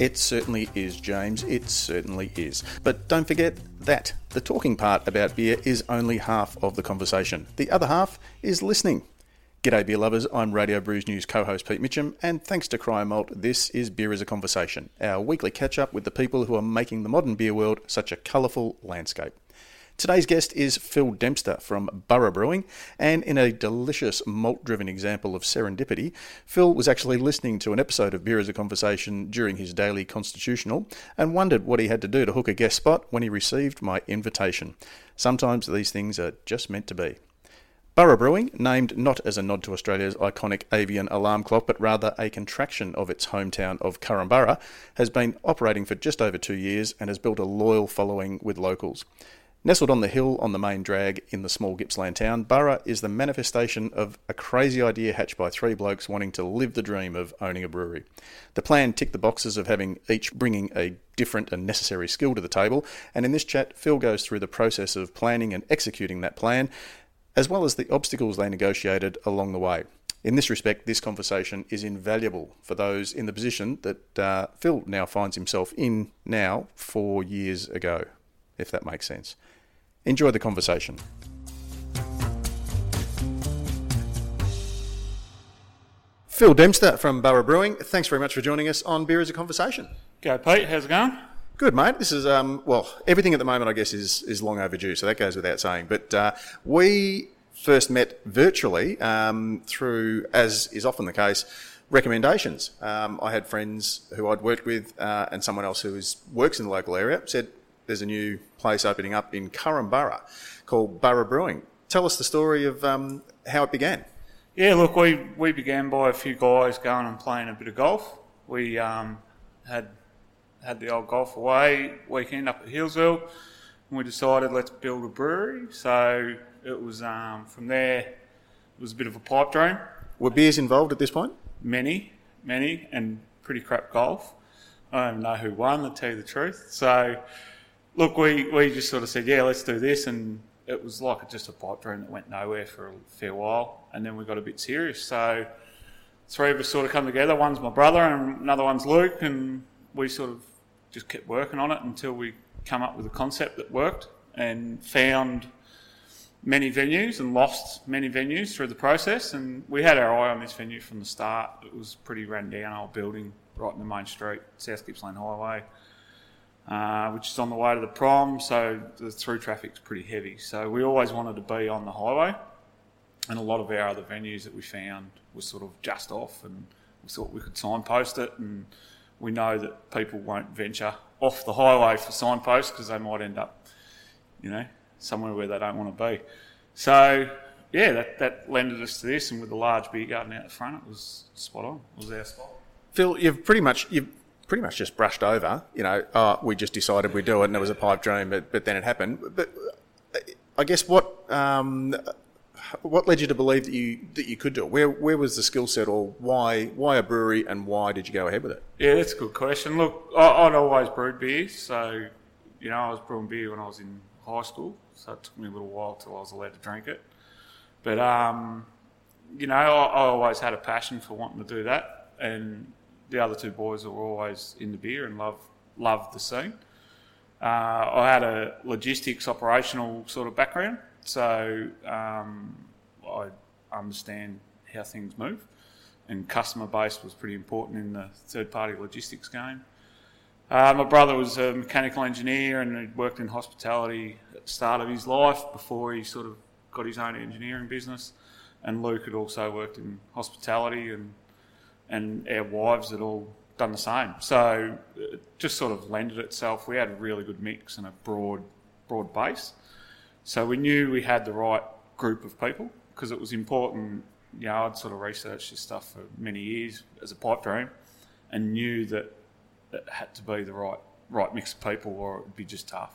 It certainly is, James. It certainly is. But don't forget that the talking part about beer is only half of the conversation. The other half is listening. G'day, beer lovers. I'm Radio Brews News co host Pete Mitchell, and thanks to Cryer Malt, this is Beer as a Conversation, our weekly catch up with the people who are making the modern beer world such a colourful landscape. Today's guest is Phil Dempster from Burra Brewing, and in a delicious malt driven example of serendipity, Phil was actually listening to an episode of Beer as a Conversation during his daily constitutional and wondered what he had to do to hook a guest spot when he received my invitation. Sometimes these things are just meant to be. Burra Brewing, named not as a nod to Australia's iconic avian alarm clock, but rather a contraction of its hometown of Korumburra, has been operating for just over two years and has built a loyal following with locals. Nestled on the hill on the main drag in the small Gippsland town, Burra is the manifestation of a crazy idea hatched by three blokes wanting to live the dream of owning a brewery. The plan ticked the boxes of having each bringing a different and necessary skill to the table, and in this chat, Phil goes through the process of planning and executing that plan, as well as the obstacles they negotiated along the way. In this respect, this conversation is invaluable for those in the position that uh, Phil now finds himself in now four years ago, if that makes sense. Enjoy the conversation. Phil Dempster from Burra Brewing, thanks very much for joining us on Beer as a Conversation. Go, Pete. How's it going? Good, mate. This is um, well, everything at the moment, I guess, is is long overdue, so that goes without saying. But uh, we first met virtually um, through, as is often the case, recommendations. Um, I had friends who I'd worked with, uh, and someone else who is, works in the local area said, "There's a new place opening up in Korumburra called Burra Brewing." Tell us the story of um, how it began. Yeah, look, we, we began by a few guys going and playing a bit of golf. We um, had had the old golf away weekend up at Healesville, and we decided let's build a brewery. So it was um, from there. It was a bit of a pipe dream. Were beers involved at this point? Many, many, and pretty crap golf. I don't even know who won, to tell you the truth. So, look, we, we just sort of said, yeah, let's do this, and it was like just a pipe dream that went nowhere for a fair while, and then we got a bit serious. So, three of us sort of come together. One's my brother, and another one's Luke, and we sort of just kept working on it until we come up with a concept that worked, and found many venues and lost many venues through the process. And we had our eye on this venue from the start. It was pretty run down old building right in the main street, South Gippsland Highway, uh, which is on the way to the prom. So the through traffic's pretty heavy. So we always wanted to be on the highway. And a lot of our other venues that we found were sort of just off, and we thought we could signpost it. And we know that people won't venture off the highway for signposts because they might end up, you know, somewhere where they don't want to be. So, yeah, that, that lended us to this, and with the large beer garden out the front, it was spot on. It was our spot. Phil, you've pretty much you've pretty much just brushed over. You know, oh, we just decided we'd do it, and it was a pipe dream, but, but then it happened. But I guess what um, what led you to believe that you that you could do it? Where where was the skill set, or why why a brewery, and why did you go ahead with it? Yeah, that's a good question. Look, I, I'd always brewed beer, so you know, I was brewing beer when I was in high school, so it took me a little while till I was allowed to drink it. But um, you know, I, I always had a passion for wanting to do that, and the other two boys were always in the beer and love loved the scene. Uh, I had a logistics operational sort of background, so um, I understand how things move, and customer base was pretty important in the third party logistics game. Uh, my brother was a mechanical engineer and he'd worked in hospitality at the start of his life before he sort of got his own engineering business. And Luke had also worked in hospitality and and our wives had all done the same. So it just sort of lended itself. We had a really good mix and a broad broad base. So we knew we had the right group of people because it was important. You know, I'd sort of researched this stuff for many years as a pipe dream and knew that it had to be the right right mix of people or it would be just tough.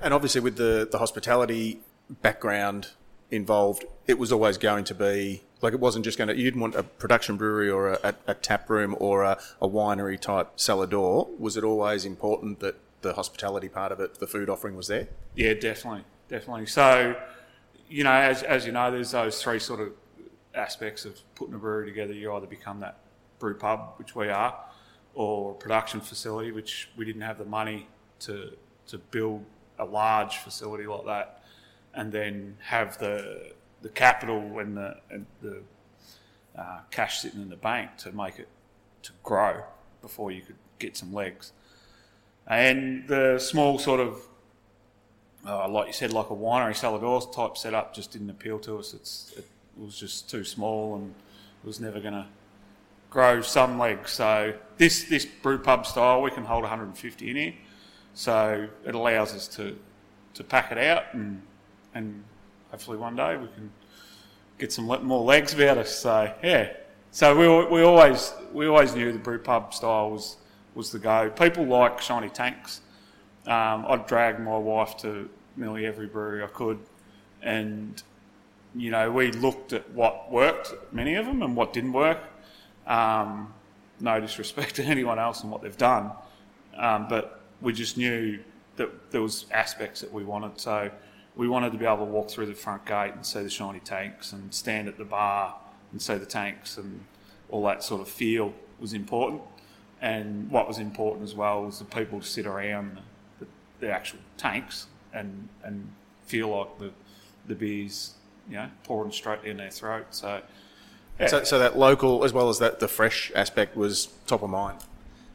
And obviously, with the, the hospitality background involved, it was always going to be like it wasn't just going to. You didn't want a production brewery or a, a, a tap room or a, a winery type cellar door. Was it always important that the hospitality part of it, the food offering, was there? Yeah, definitely, definitely. So, you know, as, as you know, there's those three sort of aspects of putting a brewery together. You either become that brew pub, which we are, or a production facility, which we didn't have the money to to build a large facility like that, and then have the the capital and the and the uh, cash sitting in the bank to make it to grow before you could get some legs. And the small sort of, uh, like you said, like a winery cellar doors type setup just didn't appeal to us. It's it was just too small and it was never going to grow some legs. So this this brew pub style, we can hold 150 in here, so it allows us to to pack it out and and hopefully one day we can get some more legs about us. So yeah, so we we always we always knew the brew pub style was was the go. People like shiny tanks. Um, I'd drag my wife to nearly every brewery I could, and you know we looked at what worked, many of them, and what didn't work. Um, no disrespect to anyone else and what they've done, um, but we just knew that there was aspects that we wanted. So we wanted to be able to walk through the front gate and see the shiny tanks and stand at the bar and see the tanks and all that sort of feel was important. And what was important as well was the people to sit around the, the actual tanks and and feel like the the beers, you know, pouring straight down their throat. So, yeah. So, so that local as well as that the fresh aspect was top of mind.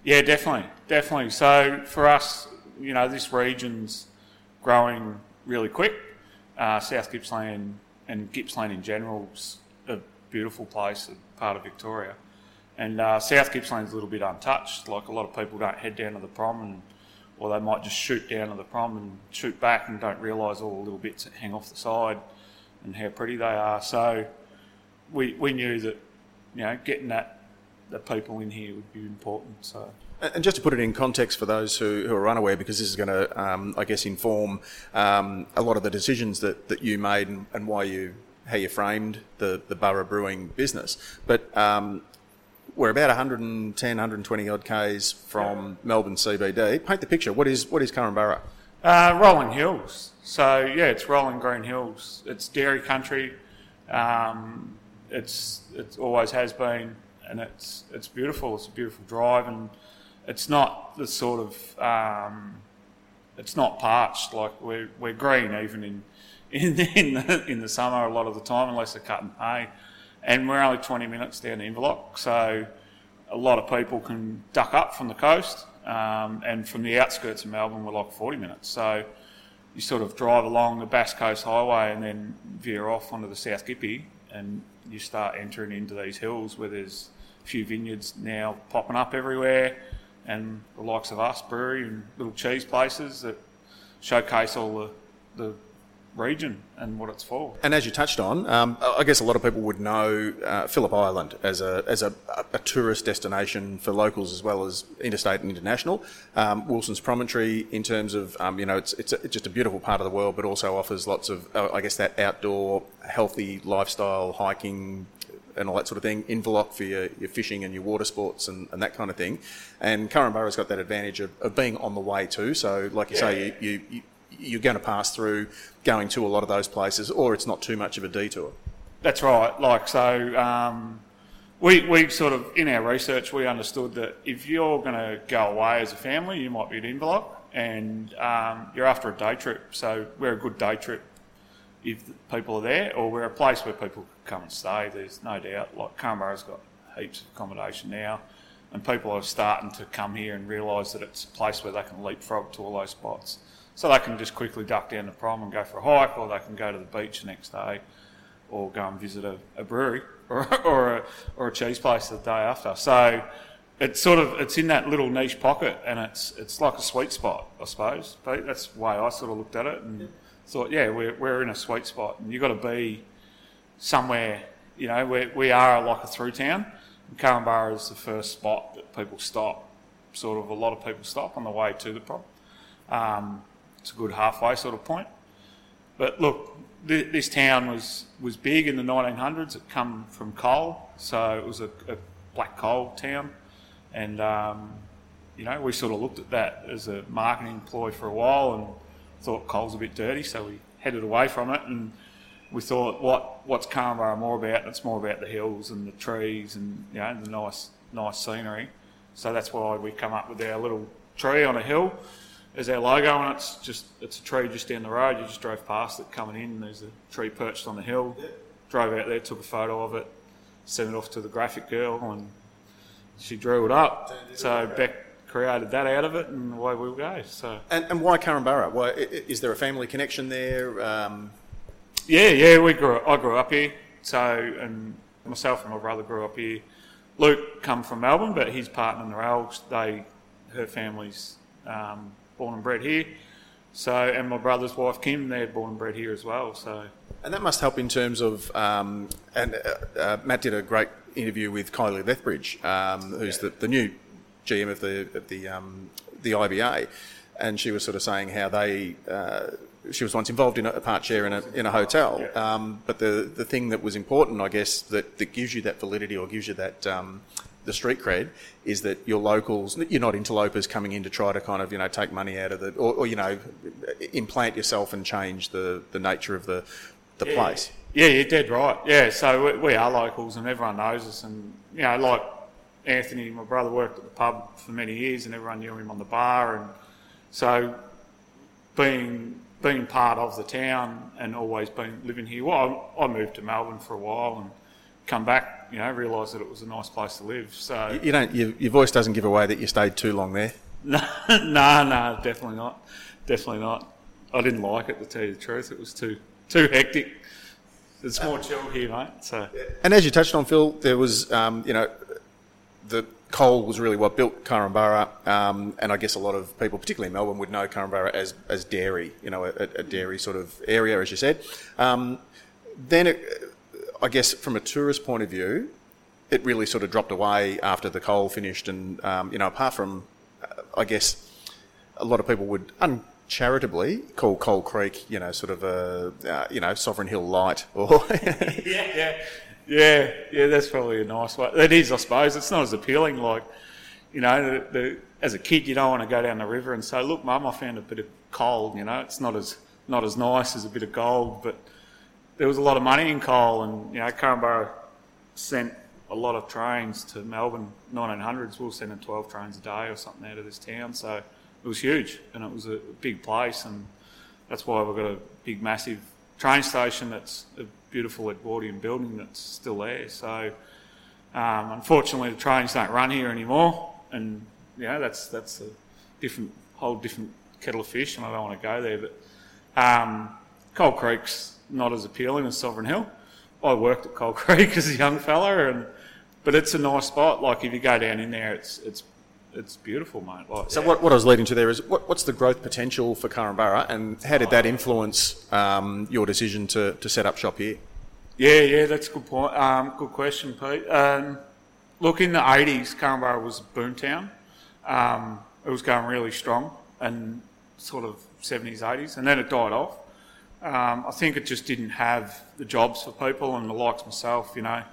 Yeah, definitely, definitely. So for us, you know, this region's growing really quick. Uh, South Gippsland and Gippsland in general is a beautiful place, a part of Victoria. And uh, South Gippsland's a little bit untouched. Like a lot of people don't head down to the prom, and or they might just shoot down to the prom and shoot back and don't realise all the little bits that hang off the side and how pretty they are. So we we knew that you know getting that the people in here would be important. So. And just to put it in context for those who, who are unaware, because this is going to, um, I guess, inform um, a lot of the decisions that, that you made and, and, why you how you framed the, the Burra Brewing business. But um, we're about 110, 120 odd k's from Melbourne CBD. Paint the picture. What is what is Korumburra? Uh, rolling hills. So yeah, it's rolling green hills. It's dairy country. Um, it's it always has been, and it's it's beautiful. It's a beautiful drive, and it's not the sort of um, it's not parched. Like we're we're green even in in in the, in the summer a lot of the time unless they're cutting hay. And we're only 20 minutes down the Inverloch, so a lot of people can duck up from the coast, um, and from the outskirts of Melbourne, we're like 40 minutes. So you sort of drive along the Bass Coast Highway and then veer off onto the South Gippy, and you start entering into these hills where there's a few vineyards now popping up everywhere, and the likes of us, brewery and little cheese places that showcase all the, the region and what it's for. And as you touched on, um, I guess a lot of people would know uh, Phillip Island as a as a, a, tourist destination for locals as well as interstate and international. Um, Wilson's Promontory, in terms of um, you know, it's it's, a, it's, just a beautiful part of the world, but also offers lots of uh, I guess that outdoor, healthy lifestyle, hiking. And all that sort of thing, Inverloch for your, your fishing and your water sports and, and that kind of thing. And Korumburra's got that advantage of, of being on the way too. So, like you yeah. say, you, you, you you're going to pass through going to a lot of those places, or it's not too much of a detour. That's right. Like so, um, we we sort of in our research we understood that if you're going to go away as a family, you might be at Inverloch, and um, you're after a day trip. So we're a good day trip if people are there, or we're a place where people come and stay. There's no doubt. Like Korumburra's got heaps of accommodation now, and people are starting to come here and realise that it's a place where they can leapfrog to all those spots. So they can just quickly duck down the prom and go for a hike, or they can go to the beach the next day, or go and visit a, a brewery or, or, a, or a cheese place the day after. So it's sort of it's in that little niche pocket, and it's it's like a sweet spot, I suppose. But that's the way I sort of looked at it and thought, yeah, we're we're in a sweet spot, and you've got to be somewhere. You know, we we are like a through town. And is the first spot that people stop. Sort of a lot of people stop on the way to the prom. Um, it's a good halfway sort of point. But look, th- this town was, was big in the 1900s. It come from coal, so it was a, a black coal town. And, um, you know, we sort of looked at that as a marketing ploy for a while and thought coal's a bit dirty, so we headed away from it. And we thought, what what's Korumburra more about? It's more about the hills and the trees and, you know, the nice, nice scenery. So that's why we come up with our little tree on a hill as our logo, and it's just it's a tree just down the road. You just drove past it coming in. And there's a tree perched on the hill. Drove out there, took a photo of it, sent it off to the graphic girl, and she drew it up. So Beck created that out of it, and away we'll go. So And, and why Korumburra? Why, is there a family connection there? Um, yeah, yeah, we grew. I grew up here. So and myself and my brother grew up here. Luke come from Melbourne, but his partner Narelle, they her family's um, born and bred here. So and my brother's wife Kim, they're born and bred here as well. So and that must help in terms of. Um, and uh, uh, Matt did a great interview with Kylie Lethbridge, um, who's the, the new GM of the of the um, the IBA, and she was sort of saying how they. Uh, she was once involved in a, part share in a, in a hotel, um, but the, the thing that was important, I guess, that, that gives you that validity or gives you that um, the street cred is that your locals, you're not interlopers coming in to try to kind of you know take money out of it or, or you know implant yourself and change the, the nature of the the place. Yeah, you're dead right. Yeah, so we, we are locals and everyone knows us. And, you know, like Anthony, my brother, worked at the pub for many years and everyone knew him on the bar. And so being being part of the town and always been living here, well, I, I moved to Melbourne for a while and come back, you know, realised that it was a nice place to live. So, You don't. Your, your voice doesn't give away that you stayed too long there. no, no, no, definitely not. Definitely not. I didn't like it, to tell you the truth. It was too too hectic. It's more chill here, mate. So, And as you touched on, Phil, there was, um, you know, the coal was really what built Korumburra, um, and I guess a lot of people, particularly in Melbourne, would know Korumburra as, as dairy, you know, a, a dairy sort of area, as you said. Um, then, it, I guess, from a tourist point of view, it really sort of dropped away after the coal finished, and um, you know, apart from, uh, I guess, a lot of people would uncharitably call Coal Creek, you know, sort of a, uh, you know, Sovereign Hill light, or yeah, yeah, yeah, yeah. That's probably a nice way. It is, I suppose. It's not as appealing. Like, you know, the, the, as a kid, you don't want to go down the river and say, "Look, mum, I found a bit of coal." You know, it's not as not as nice as a bit of gold, but there was a lot of money in coal, and you know, Korumburra sent a lot of trains to Melbourne. 1900s, we were sending 12 trains a day or something out of this town, so it was huge, and it was a big place, and that's why we've got a big, massive train station that's beautiful Edwardian building that's still there. So, um, unfortunately, the trains don't run here anymore, and yeah, that's that's a different, whole different kettle of fish, and I don't want to go there. But um, Coal Creek's not as appealing as Sovereign Hill. I worked at Coal Creek as a young fella, and but it's a nice spot. Like if you go down in there, it's it's it's beautiful, mate. Like, So what, what I was leading to there is what, what's the growth potential for Korumburra and how did that influence um, your decision to, to set up shop here? Yeah, yeah, that's a good point. Um, good question, Pete. Um, look, in the 80s, Korumburra was a boomtown. Um, it was going really strong and sort of 70s, 80s, and then it died off. Um, I think it just didn't have the jobs for people, and the likes myself, you know,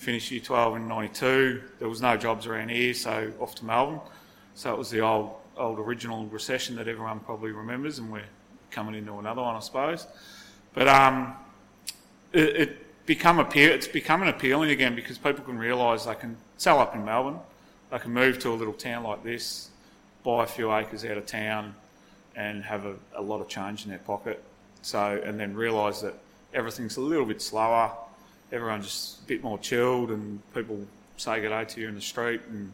finished year 12 in 92. There was no jobs around here, so off to Melbourne. So it was the old, old original recession that everyone probably remembers, and we're coming into another one, I suppose. But um, it, it become appeal, it's becoming appealing again because people can realise they can sell up in Melbourne, they can move to a little town like this, buy a few acres out of town, and have a, a lot of change in their pocket. So and then realise that everything's a little bit slower, everyone's just a bit more chilled, and people say good day to you in the street and.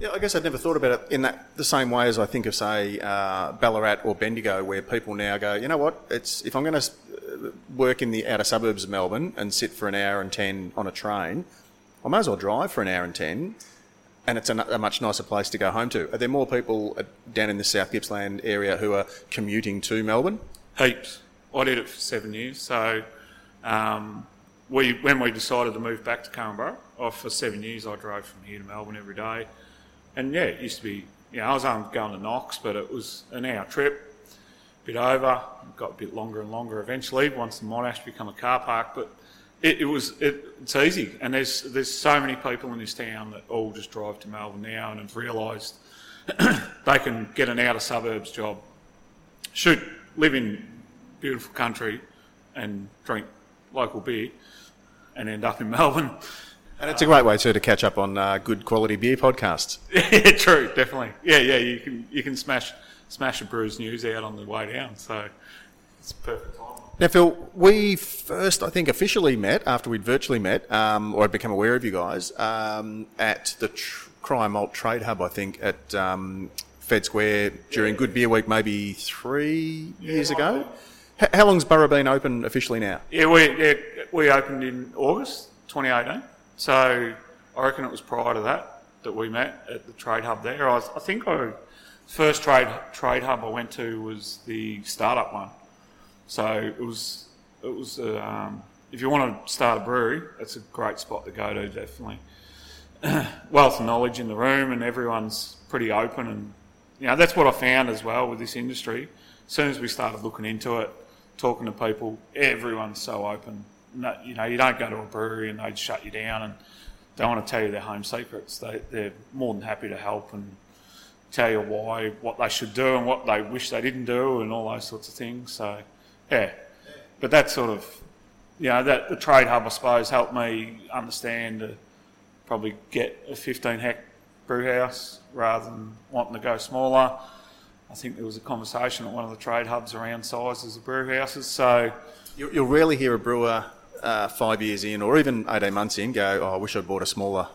Yeah, I guess I'd never thought about it in that the same way as I think of, say, uh, Ballarat or Bendigo, where people now go, you know what? It's if I'm going to work in the outer suburbs of Melbourne and sit for an hour and ten on a train, I may as well drive for an hour and ten, and it's a, a much nicer place to go home to. Are there more people uh, down in the South Gippsland area who are commuting to Melbourne? Heaps. I did it for seven years. So um, we, when we decided to move back to Korumburra, oh, for seven years I drove from here to Melbourne every day. And yeah, it used to be, you know, I was going to Knox, but it was an hour trip. a bit over, got a bit longer and longer eventually once the Monash become a car park. But it, it was it, it's easy, and there's there's so many people in this town that all just drive to Melbourne now and have realised they can get an outer suburbs job, shoot, live in beautiful country, and drink local beer, and end up in Melbourne. And it's a great way too to catch up on uh, good quality beer podcasts. yeah, true, definitely. Yeah, yeah, you can you can smash smash a Brews News out on the way down, so it's perfect time. Now, Phil, we first, I think, officially met after we'd virtually met, um, or I'd become aware of you guys, um, at the tr- Cryer Malt Trade Hub, I think, at um, Fed Square during Good Beer Week maybe three years ago. How long's Burra been open officially now? Yeah, we yeah, we opened in August 2018, so I reckon it was prior to that that we met at the trade hub there. I, was, I think I first trade trade hub I went to was the startup one. So it was it was um, if you want to start a brewery, it's a great spot to go to. Definitely, wealth of knowledge in the room, and everyone's pretty open. And you know that's what I found as well with this industry. As soon as we started looking into it, talking to people, everyone's so open. No, you know, you don't go to a brewery and they'd shut you down and they want to tell you their home secrets. They, they're more than happy to help and tell you why, what they should do and what they wish they didn't do and all those sorts of things. So, yeah. But that sort of, you know, that the trade hub, I suppose, helped me understand to probably get a 15 hect brew house rather than wanting to go smaller. I think there was a conversation at one of the trade hubs around sizes of brew houses. So, You'll rarely hear a brewer uh, five years in, or even 18 months in, go, oh, I wish I'd bought a smaller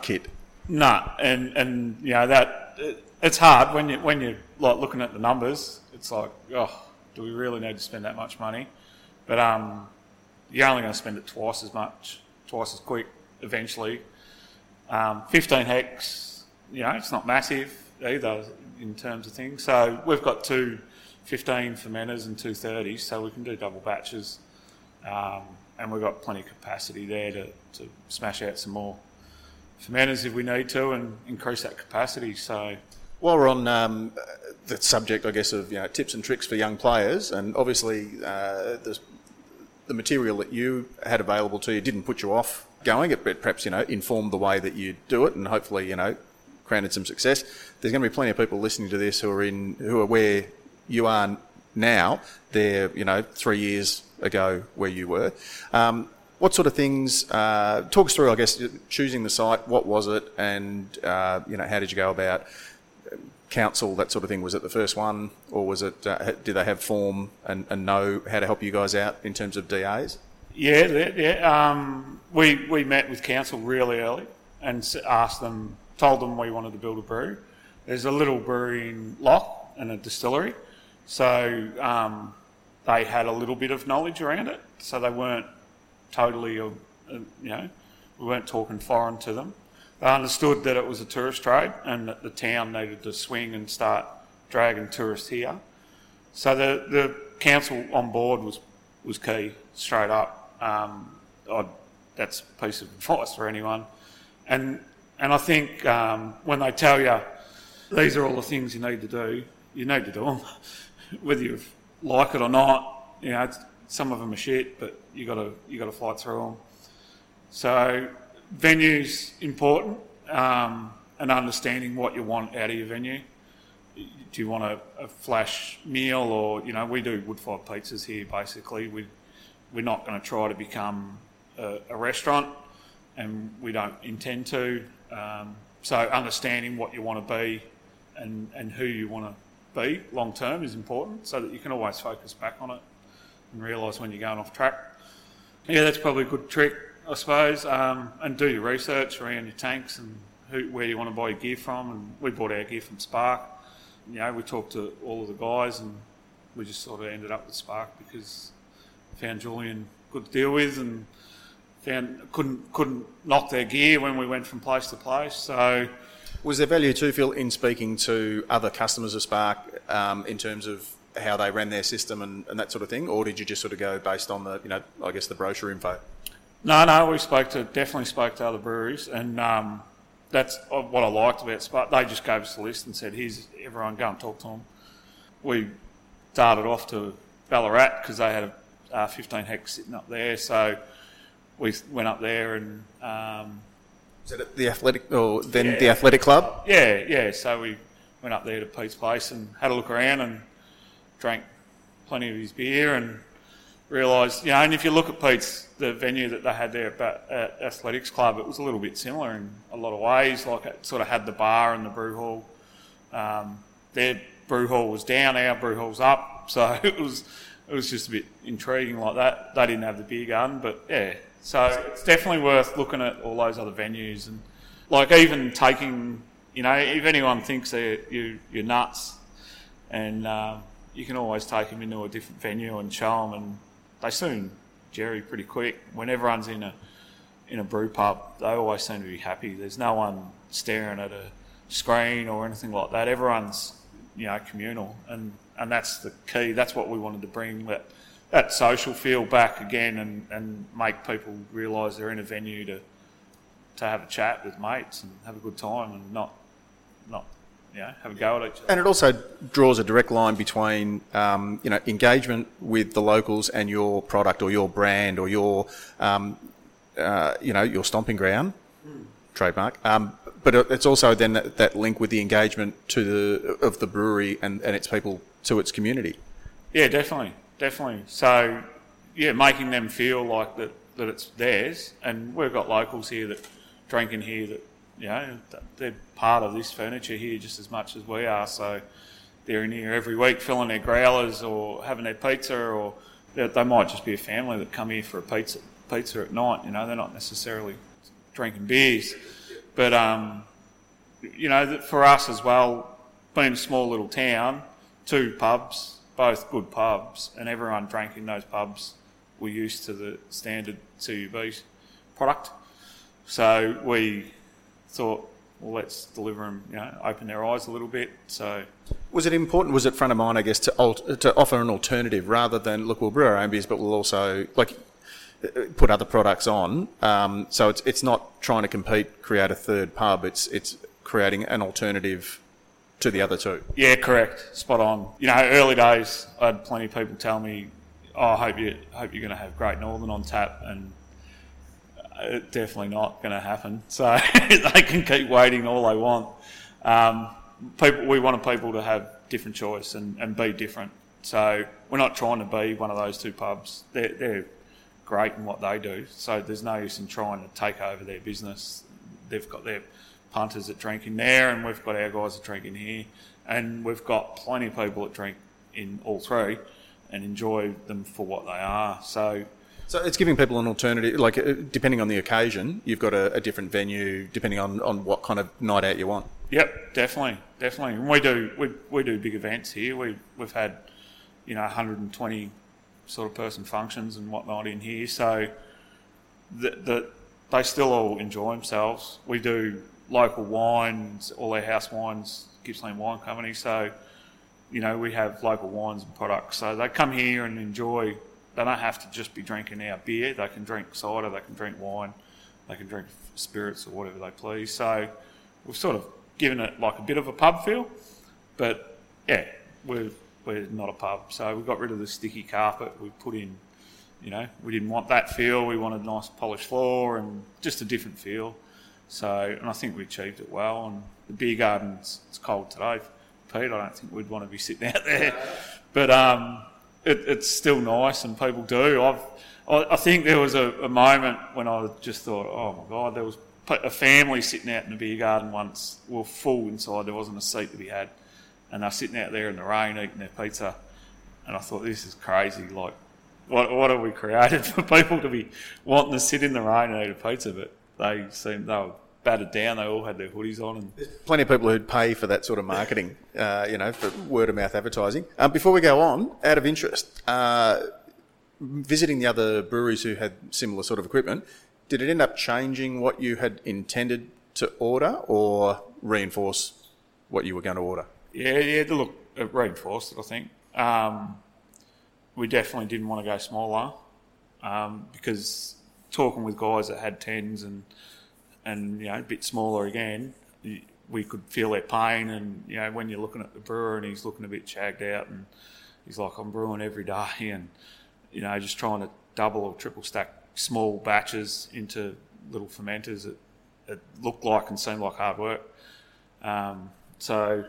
kit. No, and and you know that it, it's hard when you when you're like looking at the numbers. It's like, oh, do we really need to spend that much money? But um, you're only going to spend it twice as much, twice as quick. Eventually, um, 15 hex, you know, it's not massive either in terms of things. So we've got two 15 fermenters and two 30s, so we can do double batches, um, and we've got plenty of capacity there to, to smash out some more fermenters if we need to and increase that capacity. So While we're on um, the subject, I guess, of you know, tips and tricks for young players, and obviously uh, the, the material that you had available to you didn't put you off going it, but perhaps you know informed the way that you do it, and hopefully you know granted some success. There's going to be plenty of people listening to this who are in who are where you are now. They're you know three years ago where you were. Um, what sort of things? Uh, talk us through, I guess, choosing the site. What was it, and uh, you know, how did you go about council, that sort of thing? Was it the first one, or was it? Uh, did they have form and, and know how to help you guys out in terms of DAs? Yeah, yeah. Um, we we met with council really early and asked them, told them we wanted to build a brew. There's a little brewery in Loch and a distillery, so um, they had a little bit of knowledge around it. So they weren't totally, uh, you know, we weren't talking foreign to them. They understood that it was a tourist trade and that the town needed to swing and start dragging tourists here. So the, the council on board was, was key, straight up. Um, that's a piece of advice for anyone. And, and I think um, when they tell you these are all the things you need to do, you need to do them, whether you like it or not. You know, some of them are shit, but you got to you got to fight through them. So venues important, um, and understanding what you want out of your venue. Do you want a, a flash meal, or you know, we do wood fired pizzas here. Basically, we we're not going to try to become a, a restaurant, and we don't intend to. Um, so understanding what you want to be, and and who you want to be long term is important, so that you can always focus back on it and realise when you're going off track. Yeah, that's probably a good trick, I suppose. Um, and do your research around your tanks and who, where you want to buy your gear from. And we bought our gear from Spark. You know, we talked to all of the guys, and we just sort of ended up with Spark because found Julian good to deal with, and found couldn't couldn't knock their gear when we went from place to place. So Was there value too, Phil, in speaking to other customers of Spark um, in terms of how they ran their system and, and that sort of thing, or did you just sort of go based on the, you know, I guess the brochure info? No, no, we spoke to definitely spoke to other breweries, and um, that's what I liked about Spark. They just gave us a list and said, "Here's everyone, go and talk to them." We darted off to Ballarat because they had a uh, 15 hex sitting up there. So we went up there and um, Is it the athletic or then Yeah. the athletic club? yeah, yeah. So we went up there to Pete's place and had a look around and drank plenty of his beer and realised, you know, and if you look at Pete's, the venue that they had there at, at Athletics Club, it was a little bit similar in a lot of ways. Like it sort of had the bar and the brew hall. Um, their brew hall was down, our brew hall's up. So it was it was just a bit intriguing like that. They didn't have the beer garden, but yeah. So it's definitely worth looking at all those other venues and like even taking, you know, if anyone thinks you, you're nuts, and um, you can always take them into a different venue and show them, and they soon jerry pretty quick. When everyone's in a in a brew pub, they always seem to be happy. There's no one staring at a screen or anything like that. Everyone's you know communal, and and that's the key. That's what we wanted to bring that that social feel back again, and and make people realise they're in a venue to to have a chat with mates and have a good time, and not not you know have a go at each other. And it also draws a direct line between, um, you know, engagement with the locals and your product or your brand or your, um, uh, you know, your stomping ground, trademark. Um, but it's also then that, that link with the engagement to the of the brewery and, and its people to its community. Yeah, definitely, definitely. So, yeah, making them feel like that, that it's theirs, and we've got locals here that drink in here that you know they're part of this furniture here just as much as we are. So they're in here every week filling their growlers or having their pizza, or they, they might just be a family that come here for a pizza pizza at night. You know, they're not necessarily drinking beers, but um, you know, for us as well, being a small little town, two pubs, both good pubs, and everyone drank in those pubs were used to the standard CUB product. So we thought, well, let's deliver them, you know, open their eyes a little bit. So Was it important? Was it front of mind? I guess to alt- to offer an alternative rather than look, we'll brew our own beers, but we'll also like put other products on. Um, so it's it's not trying to compete, create a third pub. It's it's creating an alternative to the other two. Yeah, correct. Spot on. You know, early days, I had plenty of people tell me, "Oh, I hope you hope you're going to have Great Northern on tap," and uh, it's definitely not going to happen. So they can keep waiting all they want. Um, people, we wanted people to have different choice and, and be different. So we're not trying to be one of those two pubs. They're, they're great in what they do. So there's no use in trying to take over their business. They've got their punters that drink in there, and we've got our guys that drink in here, and we've got plenty of people that drink in all three and enjoy them for what they are. So So it's giving people an alternative, like uh, depending on the occasion, you've got a, a different venue depending on, on what kind of night out you want. Yep, definitely, definitely. And we do we, we do big events here. We we've had you know 120 sort of person functions and whatnot in here. So that the, they still all enjoy themselves. We do local wines, all our house wines, Gippsland Wine Company. So you know we have local wines and products. So they come here and enjoy. They don't have to just be drinking our beer. They can drink cider. They can drink wine. They can drink spirits or whatever they please. So we've sort of given it like a bit of a pub feel, but yeah, we're we're not a pub. So we got rid of the sticky carpet. We put in, you know, we didn't want that feel. We wanted a nice polished floor and just a different feel. So, and I think we achieved it well. And the beer garden's it's cold today, Pete. I don't think we'd want to be sitting out there, but um, it, it's still nice, and people do. I've I, I think there was a, a moment when I just thought, oh my god, there was a family sitting out in the beer garden once. We were full inside. There wasn't a seat to be had, and they're sitting out there in the rain eating their pizza. And I thought, this is crazy. Like, what what have we created for people to be wanting to sit in the rain and eat a pizza? But they seemed they were battered down. They all had their hoodies on, and Plenty of people who'd pay for that sort of marketing, uh, you know, for word of mouth advertising. Um, before we go on, out of interest, uh, visiting the other breweries who had similar sort of equipment, did it end up changing what you had intended to order or reinforce what you were going to order? Yeah, yeah. Look, it reinforced it. I think um, we definitely didn't want to go smaller um, because talking with guys that had tens and and you know a bit smaller again, we could feel their pain. And you know when you're looking at the brewer and he's looking a bit chagged out and he's like, I'm brewing every day, and you know, just trying to double or triple stack small batches into little fermenters. It, it looked like and seemed like hard work. Um, so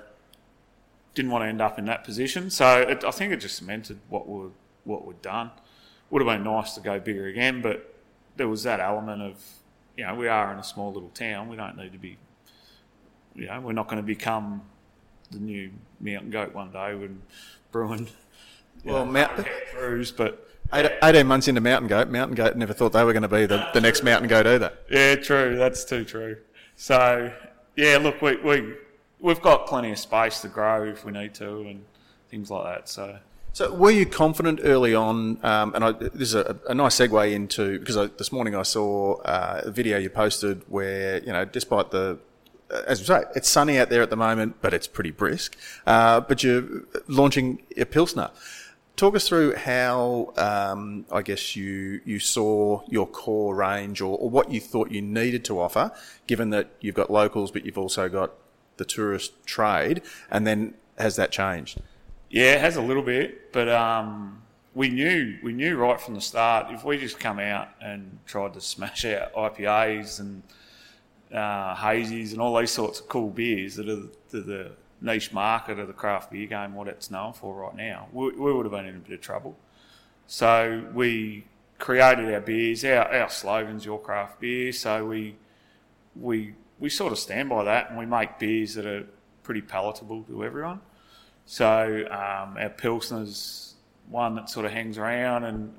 didn't want to end up in that position. So it, I think it just cemented what we what we'd done. Would have been nice to go bigger again, but there was that element of you know we are in a small little town. We don't need to be. You know, we're not going to become the new Mountain Goat one day when brewing. Well, know, Mount- brews, but Eight- 18 months into Mountain Goat, Mountain Goat never thought they were going to be the, the next Mountain Goat either. Yeah, true. That's too true. So, yeah, look, we, we, we've got plenty of space to grow if we need to and things like that. So, So, were you confident early on? Um, and I, this is a, a nice segue into because I, this morning I saw uh, a video you posted where you know, despite the uh, as we say, it's sunny out there at the moment, but it's pretty brisk. Uh, but you're launching a pilsner. Talk us through how um, I guess you you saw your core range, or, or what you thought you needed to offer, given that you've got locals, but you've also got the tourist trade, and then has that changed? Yeah, it has a little bit, but um, we knew we knew right from the start if we just come out and tried to smash out IPAs and uh, hazies and all these sorts of cool beers that are the, the niche market of the craft beer game, what it's known for right now, we, we would have been in a bit of trouble. So we created our beers. Our, our slogan's your craft beer. So we we we sort of stand by that, and we make beers that are pretty palatable to everyone. So um, our pilsner's one that sort of hangs around, and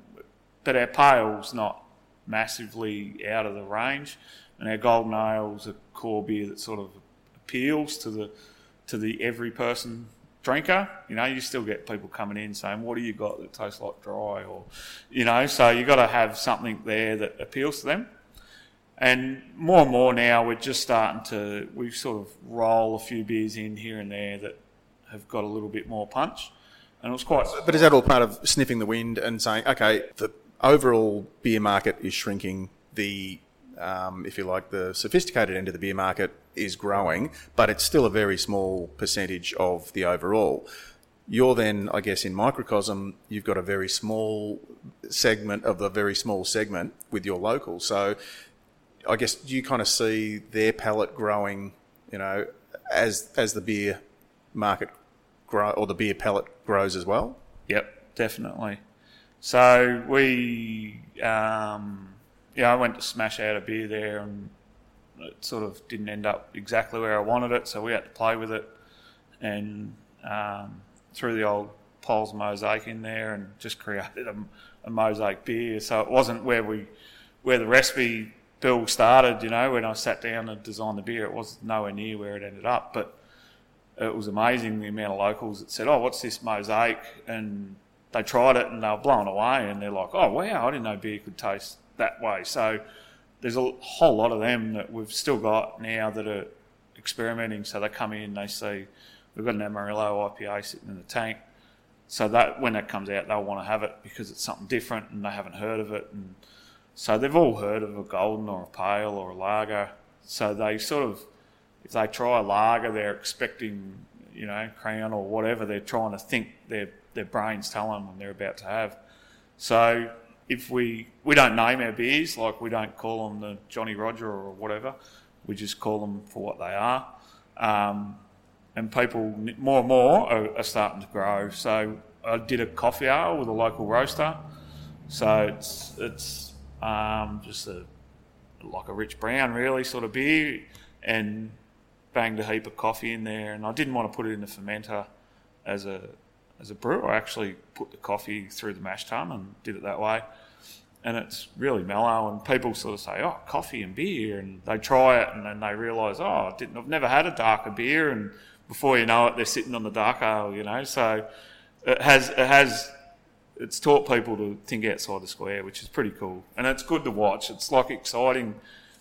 but our pale's not massively out of the range, and our golden ale's a core beer that sort of appeals to the to the every person drinker. You know, you still get people coming in saying, "What do you got that tastes like dry?" or you know, so you got to have something there that appeals to them. And more and more now, we're just starting to we sort of roll a few beers in here and there that have got a little bit more punch. And it was quite. But is that all part of sniffing the wind and saying, okay, the overall beer market is shrinking, the, um, if you like, the sophisticated end of the beer market is growing, but it's still a very small percentage of the overall. You're then, I guess, in microcosm, you've got a very small segment of the very small segment with your local. So I guess you kind of see their palate growing, you know, as as the beer market grow or the beer palate grows as well? Yep, definitely. So we, um, yeah, I went to smash out a beer there, and it sort of didn't end up exactly where I wanted it. So we had to play with it, and um, threw the old Paul's mosaic in there, and just created a, a mosaic beer. So it wasn't where we, where the recipe bill started. You know, when I sat down and designed the beer, it was nowhere near where it ended up, but it was amazing the amount of locals that said, "Oh, what's this mosaic?" and they tried it and they were blown away, and they're like, "Oh, wow! I didn't know beer could taste that way." So there's a whole lot of them that we've still got now that are experimenting. So they come in, they see we've got an Amarillo IPA sitting in the tank. So that when that comes out, they'll want to have it because it's something different and they haven't heard of it. And so they've all heard of a golden or a pale or a lager. So they sort of if they try a lager, they're expecting, you know, crown or whatever. They're trying to think their their brains tell them when they're about to have. So if we we don't name our beers, like we don't call them the Johnny Roger or whatever, we just call them for what they are. Um, and people more and more are, are starting to grow. So I did a coffee hour with a local roaster. So it's it's um, just a like a rich brown, really sort of beer, and banged a heap of coffee in there. And I didn't want to put it in the fermenter as a as a brewer. I actually put the coffee through the mash tun and did it that way. And it's really mellow. And people sort of say, "Oh, coffee and beer," and they try it, and then they realise, "Oh, I didn't, I've never had a darker beer." And before you know it, they're sitting on the dark ale. You know, so it has it has it's taught people to think outside the square, which is pretty cool. And it's good to watch. It's like exciting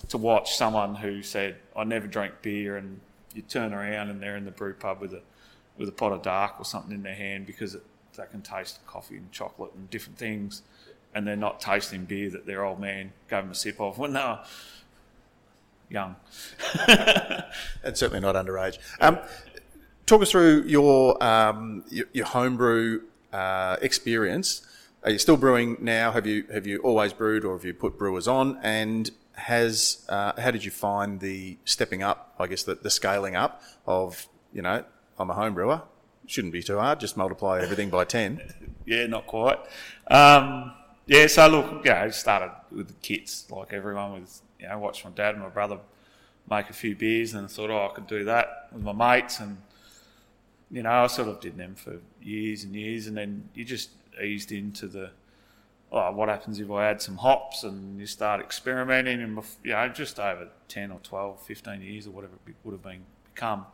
to watch someone who said, I never drank beer, and you turn around and they're in the brew pub with a, with a pot of dark or something in their hand because it, they can taste coffee and chocolate and different things, and they're not tasting beer that their old man gave them a sip of when they were young. And certainly not underage. Um, talk us through your um, your, your homebrew uh, experience, are you still brewing now? Have you have you always brewed, or have you put brewers on? And has uh, how did you find the stepping up? I guess the, the scaling up of you know I'm a home brewer. Shouldn't be too hard. Just multiply everything by ten. yeah, not quite. Um, yeah, so look, yeah, I started with the kits like everyone was. You know, watched my dad and my brother make a few beers, and thought, oh, I could do that with my mates, and you know, I sort of did them for years and years, and then you just eased into the. Oh, what happens if I add some hops and you start experimenting? And you know just over 10 or 12 15 years or whatever it would have been become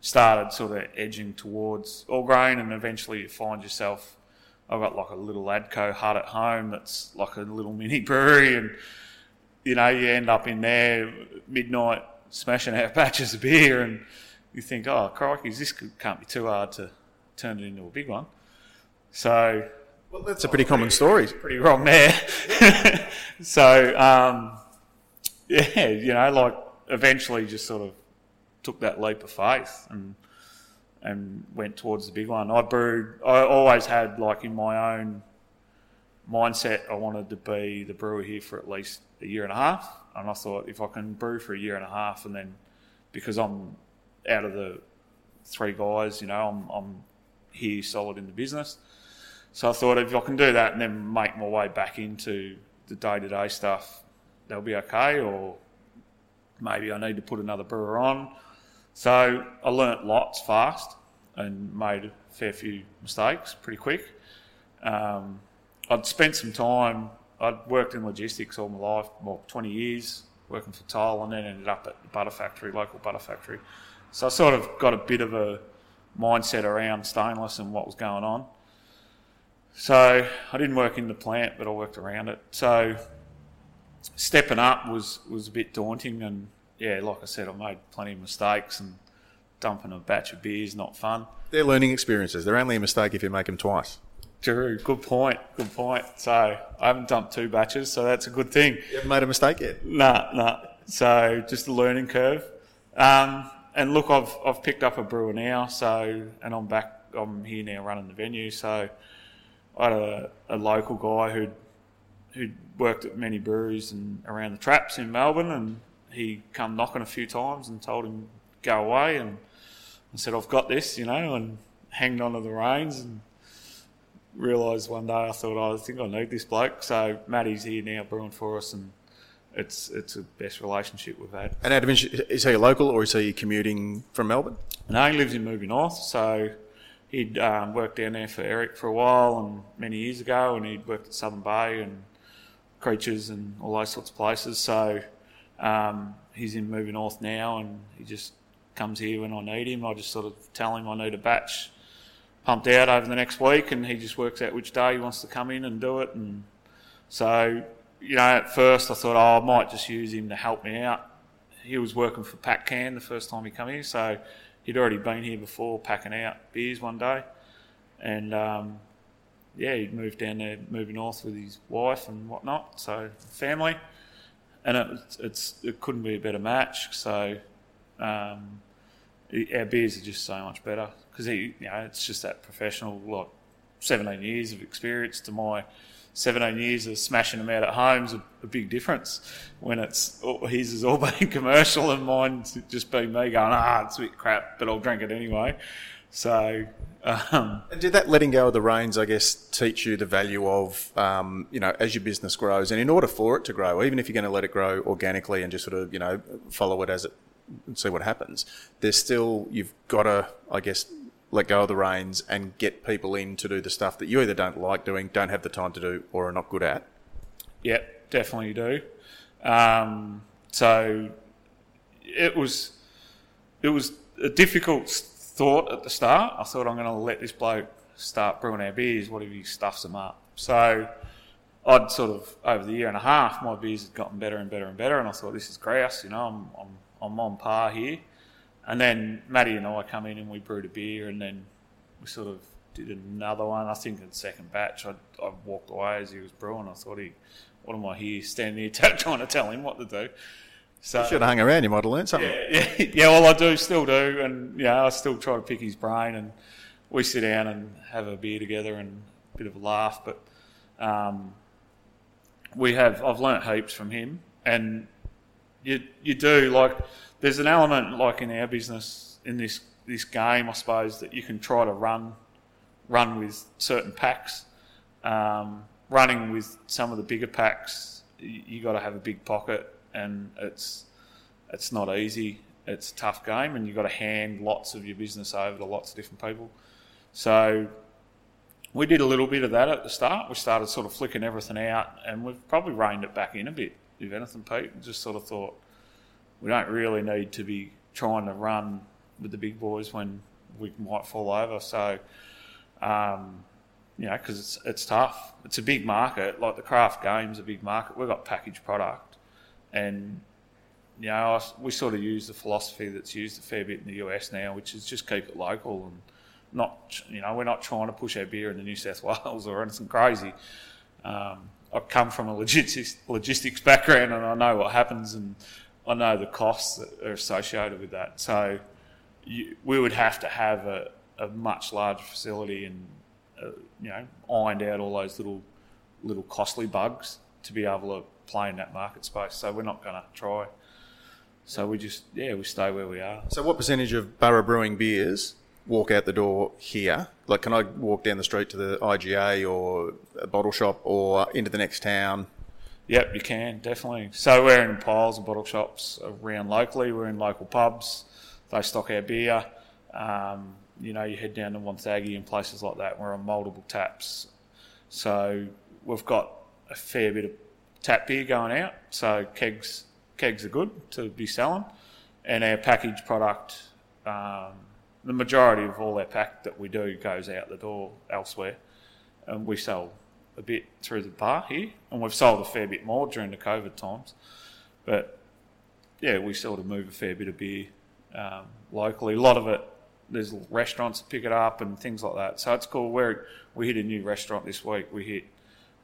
started sort of edging towards all grain and eventually you find yourself I've got like a little Absco hut at home that's like a little mini brewery and you know you end up in there midnight smashing out batches of beer and you think oh crikey this can't be too hard to turn it into a big one. So well, that's a pretty common story. It's pretty wrong there. so um, yeah, you know, like eventually just sort of took that leap of faith and and went towards the big one. I brewed. I always had like in my own mindset, I wanted to be the brewer here for at least a year and a half. And I thought if I can brew for a year and a half, and then because I'm out of the three guys, you know, I'm, I'm here solid in the business. So I thought if I can do that and then make my way back into the day to day stuff, that'll be okay. Or maybe I need to put another brewer on. So I learnt lots fast and made a fair few mistakes pretty quick. Um, I'd spent some time, I'd worked in logistics all my life, well, 20 years working for Tile, and then ended up at the butter factory, local butter factory. So I sort of got a bit of a mindset around stainless and what was going on. So I didn't work in the plant, but I worked around it. So stepping up was, was a bit daunting. And yeah, like I said, I made plenty of mistakes and dumping a batch of beer is not fun. They're learning experiences. They're only a mistake if you make them twice. True. Good point. Good point. So I haven't dumped two batches, so that's a good thing. You haven't made a mistake yet? Nah, nah. So just a learning curve. Um, and look, I've I've picked up a brewer now, so and I'm back. I'm here now running the venue. So I had a, a local guy who'd who'd worked at many breweries and around the traps in Melbourne, and he come knocking a few times and told him go away, and I said I've got this, you know, and hanged onto the reins and realised one day I thought oh, I think I need this bloke. So Matty's here now brewing for us, and it's it's the best relationship we've had. And Adam, is he local or is he commuting from Melbourne? No, he lives in Mirboo North, so he'd um, worked down there for Eric for a while and many years ago, and he'd worked at Southern Bay and Creatures and all those sorts of places. So um, he's in Mirboo North now, and he just comes here when I need him. I just sort of tell him I need a batch pumped out over the next week, and he just works out which day he wants to come in and do it. And so, you know, at first I thought, oh, I might just use him to help me out. He was working for PackCan the first time he came here, so he'd already been here before packing out beers one day, and um, yeah, he'd moved down there, Mirboo North with his wife and whatnot, so family, and it, it's it couldn't be a better match. So um, our beers are just so much better. Because he, you know, it's just that professional like 17 years of experience to my 17 years of smashing them out at home is a, a big difference when it's his has all been commercial and mine's just been me going, ah, it's a bit crap, but I'll drink it anyway. So, um, did that letting go of the reins, I guess, teach you the value of, um, you know, as your business grows, and in order for it to grow, even if you're going to let it grow organically and just sort of, you know, follow it as it, and see what happens, there's still you've got to, I guess, let go of the reins and get people in to do the stuff that you either don't like doing, don't have the time to do, or are not good at? Yep, definitely do. Um, so it was it was a difficult thought at the start. I thought I'm going to let this bloke start brewing our beers. What if he stuffs them up? So I'd sort of over the year and a half, my beers had gotten better and better and better, and I thought this is grouse. You know, I'm I'm, I'm on par here. And then Matty and I come in and we brewed a beer, and then we sort of did another one. I think in the second batch, I, I walked away as he was brewing. I thought, he, what am I here standing here trying to tell him what to do? So you should have hung around. You might have learned something. Yeah, yeah, yeah. Well, I do, still do, and yeah, I still try to pick his brain and we sit down and have a beer together and a bit of a laugh. But um, we have I've learnt heaps from him, and you you do like there's an element like in our business in this this game, I suppose, that you can try to run run with certain packs. Um, running with some of the bigger packs, you, you got to have a big pocket, and it's it's not easy. It's a tough game, and you've got to hand lots of your business over to lots of different people. So we did a little bit of that at the start. We started sort of flicking everything out, and we've probably reined it back in a bit, if anything, Pete. Just sort of thought we don't really need to be trying to run with the big boys when we might fall over. So, um, you know, because it's it's tough. It's a big market. Like the craft game's a big market. We've got packaged product, and you know, I, we sort of use the philosophy that's used a fair bit in the US now, which is just keep it local and not, you know, we're not trying to push our beer into New South Wales or anything crazy. Um, I've come from a logistics, logistics background and I know what happens and I know the costs that are associated with that. So you, we would have to have a, a much larger facility and, uh, you know, ironed out all those little little costly bugs to be able to play in that market space. So we're not going to try. So we just, yeah, we stay where we are. So, what percentage of Burra Brewing beers walk out the door here? Like, can I walk down the street to the IGA or a bottle shop or into the next town? Yep, you can definitely. So we're in piles of bottle shops around locally. We're in local pubs. They stock our beer. Um, you know, you head down to Wonthaggi and places like that. We're on multiple taps. So we've got a fair bit of tap beer going out. So kegs kegs are good to be selling, and our packaged product. Um, the majority of all our pack that we do goes out the door elsewhere, and we sell a bit through the bar here, and we've sold a fair bit more during the COVID times. But yeah, we sort of move a fair bit of beer um, locally. A lot of it, there's restaurants that pick it up and things like that. So it's cool. we we hit a new restaurant this week. We hit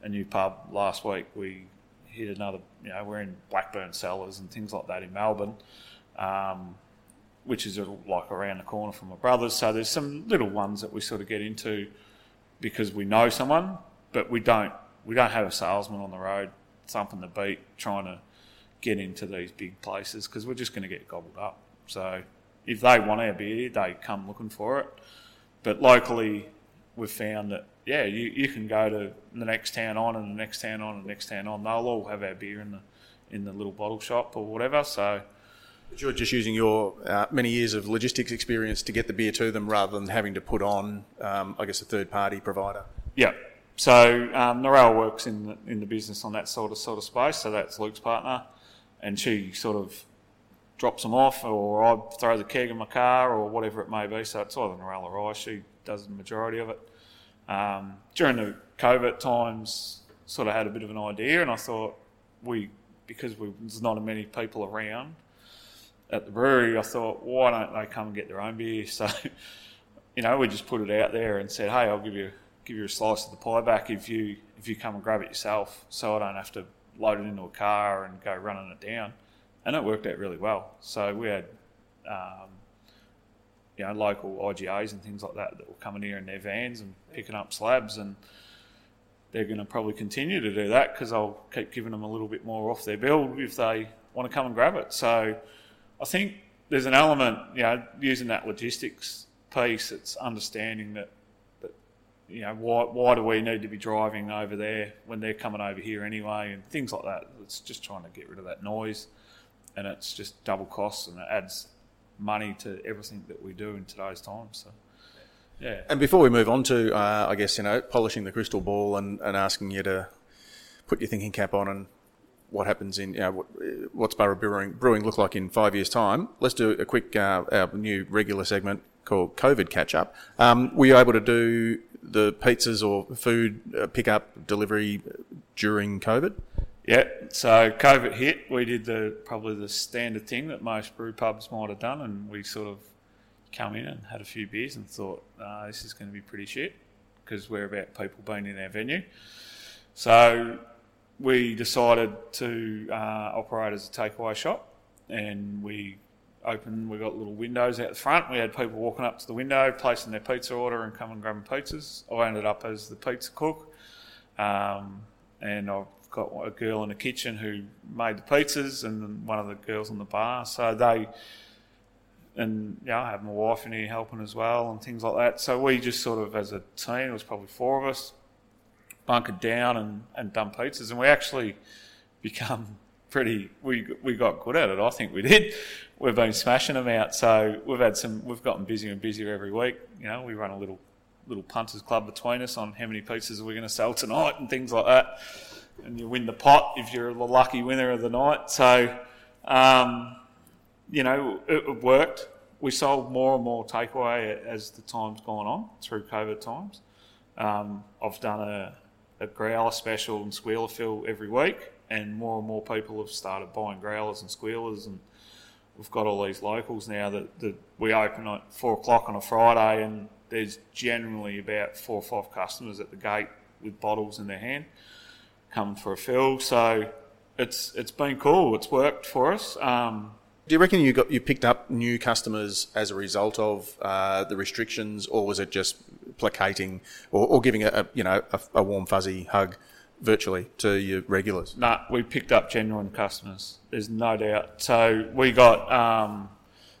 a new pub last week. We hit another, you know, we're in Blackburn Cellars and things like that in Melbourne. Um, which is like around the corner from my brother's. So there's some little ones that we sort of get into because we know someone, but we don't we don't have a salesman on the road thumping the beat trying to get into these big places because we're just going to get gobbled up. So if they want our beer, they come looking for it. But locally, we've found that yeah, you, you can go to the next town on and the next town on and the next town on. They'll all have our beer in the in the little bottle shop or whatever. So but you're just using your uh, many years of logistics experience to get the beer to them rather than having to put on, um, I guess, a third party provider. Yeah. So um, works in the, in the business on that sort of sort of space. So that's Luke's partner, and she sort of drops them off, or I throw the keg in my car, or whatever it may be. So it's either Narelle or I. She does the majority of it. Um, during the COVID times, sort of had a bit of an idea, and I thought we, because we, there's not many people around, at the brewery, I thought, why don't they come and get their own beer? So, you know, we just put it out there and said, hey, I'll give you give you a slice of the pie back if you if you come and grab it yourself, so I don't have to load it into a car and go running it down. And it worked out really well. So we had, um, you know, local IGAs and things like that that were coming here in their vans and picking up slabs and they're going to probably continue to do that because I'll keep giving them a little bit more off their bill if they want to come and grab it. So I think there's an element, you know, using that logistics piece. It's understanding that, that you know, why why do we need to be driving over there when they're coming over here anyway, and things like that. It's just trying to get rid of that noise, and it's just double costs, and it adds money to everything that we do in today's times. So. Yeah. And before we move on to, uh, I guess, you know, polishing the crystal ball and, and asking you to put your thinking cap on and what happens in, you know, what, what's Burra Brewing, Brewing look like in five years' time, let's do a quick, uh, our new regular segment called COVID Catch Up. Um, were you able to do the pizzas or food uh, pickup delivery during COVID? Yeah, so COVID hit. We did the probably the standard thing that most brew pubs might have done, and we sort of come in and had a few beers and thought, uh, this is going to be pretty shit because we're about people being in our venue. So we decided to uh, operate as a takeaway shop, and we opened. We got little windows out the front. We had people walking up to the window, placing their pizza order, and coming and grabbing pizzas. I ended up as the pizza cook, um, and I've got a girl in the kitchen who made the pizzas, and one of the girls in the bar. So they, and yeah, I have my wife in here helping as well, and things like that. So we just sort of, as a team, it was probably four of us, bunkered down and, and done pizzas, and we actually become pretty. We we got good at it. I think we did. We've been smashing them out. So we've had some. We've gotten busier and busier every week. You know, we run a little little punters club between us on how many pizzas we're going to sell tonight and things like that. And you win the pot if you're the lucky winner of the night. So, um, you know, it, it worked. We sold more and more takeaway as the time's gone on through COVID times. Um, I've done a, a growler special and squealer fill every week and more and more people have started buying growlers and squealers, and we've got all these locals now that, that we open at four o'clock on a Friday, and there's generally about four or five customers at the gate with bottles in their hand coming for a fill. So it's it's been cool. It's worked for us. Um, do you reckon you got you picked up new customers as a result of uh, the restrictions, or was it just placating or, or giving a, a you know a, a warm fuzzy hug virtually to your regulars? No, nah, we picked up genuine customers. There's no doubt. So we got um,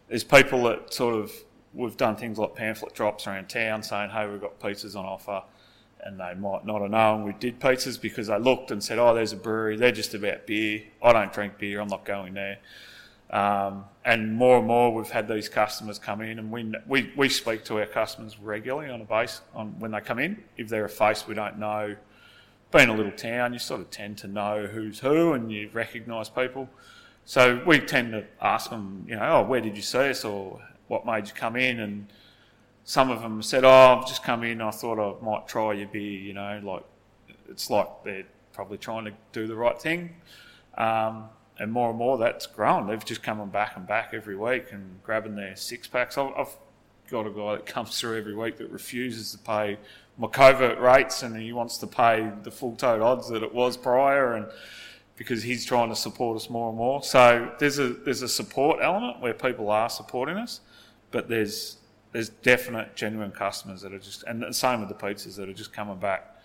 there's people that sort of we've done things like pamphlet drops around town saying, "Hey, we've got pizzas on offer," and they might not have known we did pizzas because they looked and said, "Oh, there's a brewery. They're just about beer. I don't drink beer. I'm not going there." Um, and more and more, we've had these customers come in, and we, we we speak to our customers regularly on a base on when they come in. If they're a face we don't know being a little town, you sort of tend to know who's who and you recognise people. So we tend to ask them, you know, oh, where did you see us or what made you come in? And some of them said, oh, I've just come in. I thought I might try your beer, you know, like it's like they're probably trying to do the right thing. Um, and more and more that's grown. They've just come back and back every week and grabbing their six packs. I've got a guy that comes through every week that refuses to pay my COVID rates and he wants to pay the full tote odds that it was prior and because he's trying to support us more and more. So there's a there's a support element where people are supporting us, but there's there's definite genuine customers that are just and the same with the pizzas that are just coming back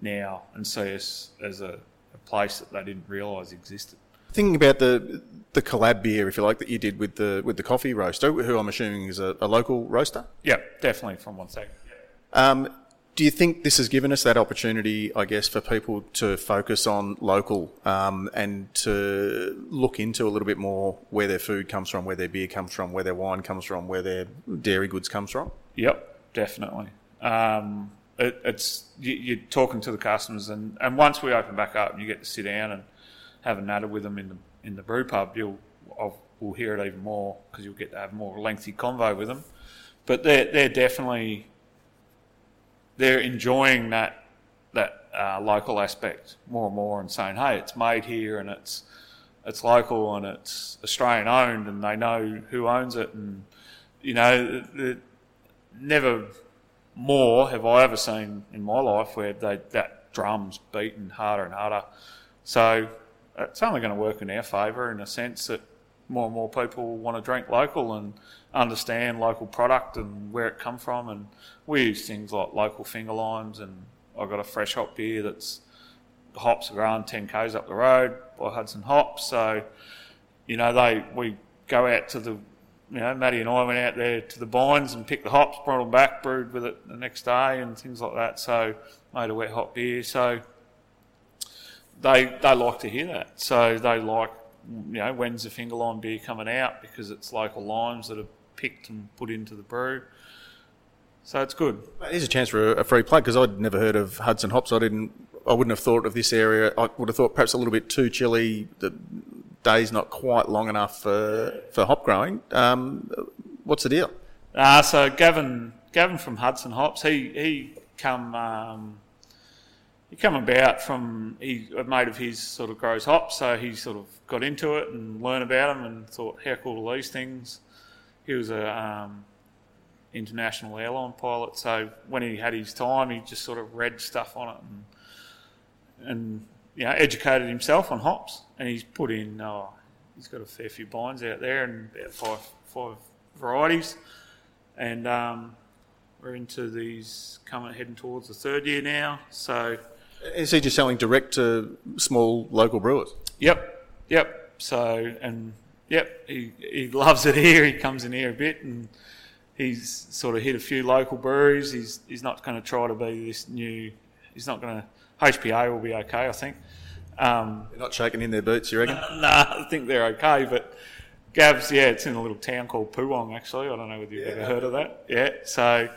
now and see us as a, a place that they didn't realise existed. Thinking about the the collab beer, if you like, that you did with the with the coffee roaster, who I'm assuming is a, a local roaster. Yeah, definitely from one second. Um, do you think this has given us that opportunity, I guess, for people to focus on local um, and to look into a little bit more where their food comes from, where their beer comes from, where their wine comes from, where their dairy goods comes from? Yep, definitely. Um, it, it's you, are talking to the customers, and, and once we open back up, and you get to sit down and have a natter with them in the in the brew pub, you'll I'll, we'll hear it even more because you'll get to have more lengthy convo with them. But they're they're definitely they're enjoying that that uh, local aspect more and more and saying, "Hey, it's made here and it's it's local and it's Australian owned and they know who owns it and you know, never more have I ever seen in my life where they, that drum's beating harder and harder. So it's only going to work in our favour in a sense that more and more people want to drink local and understand local product and where it come from. And we use things like local finger limes, and I've got a fresh hop beer that's hops are grown 10 k's up the road by Hudson Hops. So, you know, they we go out to the, you know, Matty and I went out there to the bines and picked the hops, brought them back, brewed with it the next day, and things like that. So, made a wet hop beer. So, they they like to hear that. So they like, you know, when's the finger lime beer coming out because it's local limes that are picked and put into the brew. So it's good. Here's a chance for a free plug because I'd never heard of Hudson hops. I didn't. I wouldn't have thought of this area. I would have thought perhaps a little bit too chilly. The day's not quite long enough for for hop growing. Um, what's the deal? Uh, so Gavin Gavin from Hudson Hops, he he come um, he come about from he a mate of his sort of grows hops, so he sort of got into it and learned about them and thought how cool are these things. He was a um, international airline pilot, so when he had his time, he just sort of read stuff on it and and you know educated himself on hops, and he's put in. Oh, he's got a fair few bines out there and about five five varieties, and um, we're into these coming heading towards the third year now. So, Is he just selling direct to small local brewers? yep, yep. So, and yep, he he loves it here. He comes in here a bit, and he's sort of hit a few local breweries. He's he's not going to try to be this new. He's not going to. HPA will be okay, I think. Um, They're not shaking in their boots, you reckon? nah, I think they're okay. But Gav's, yeah, it's in a little town called Poowong, actually. I don't know whether you've ever heard of that. Yeah, so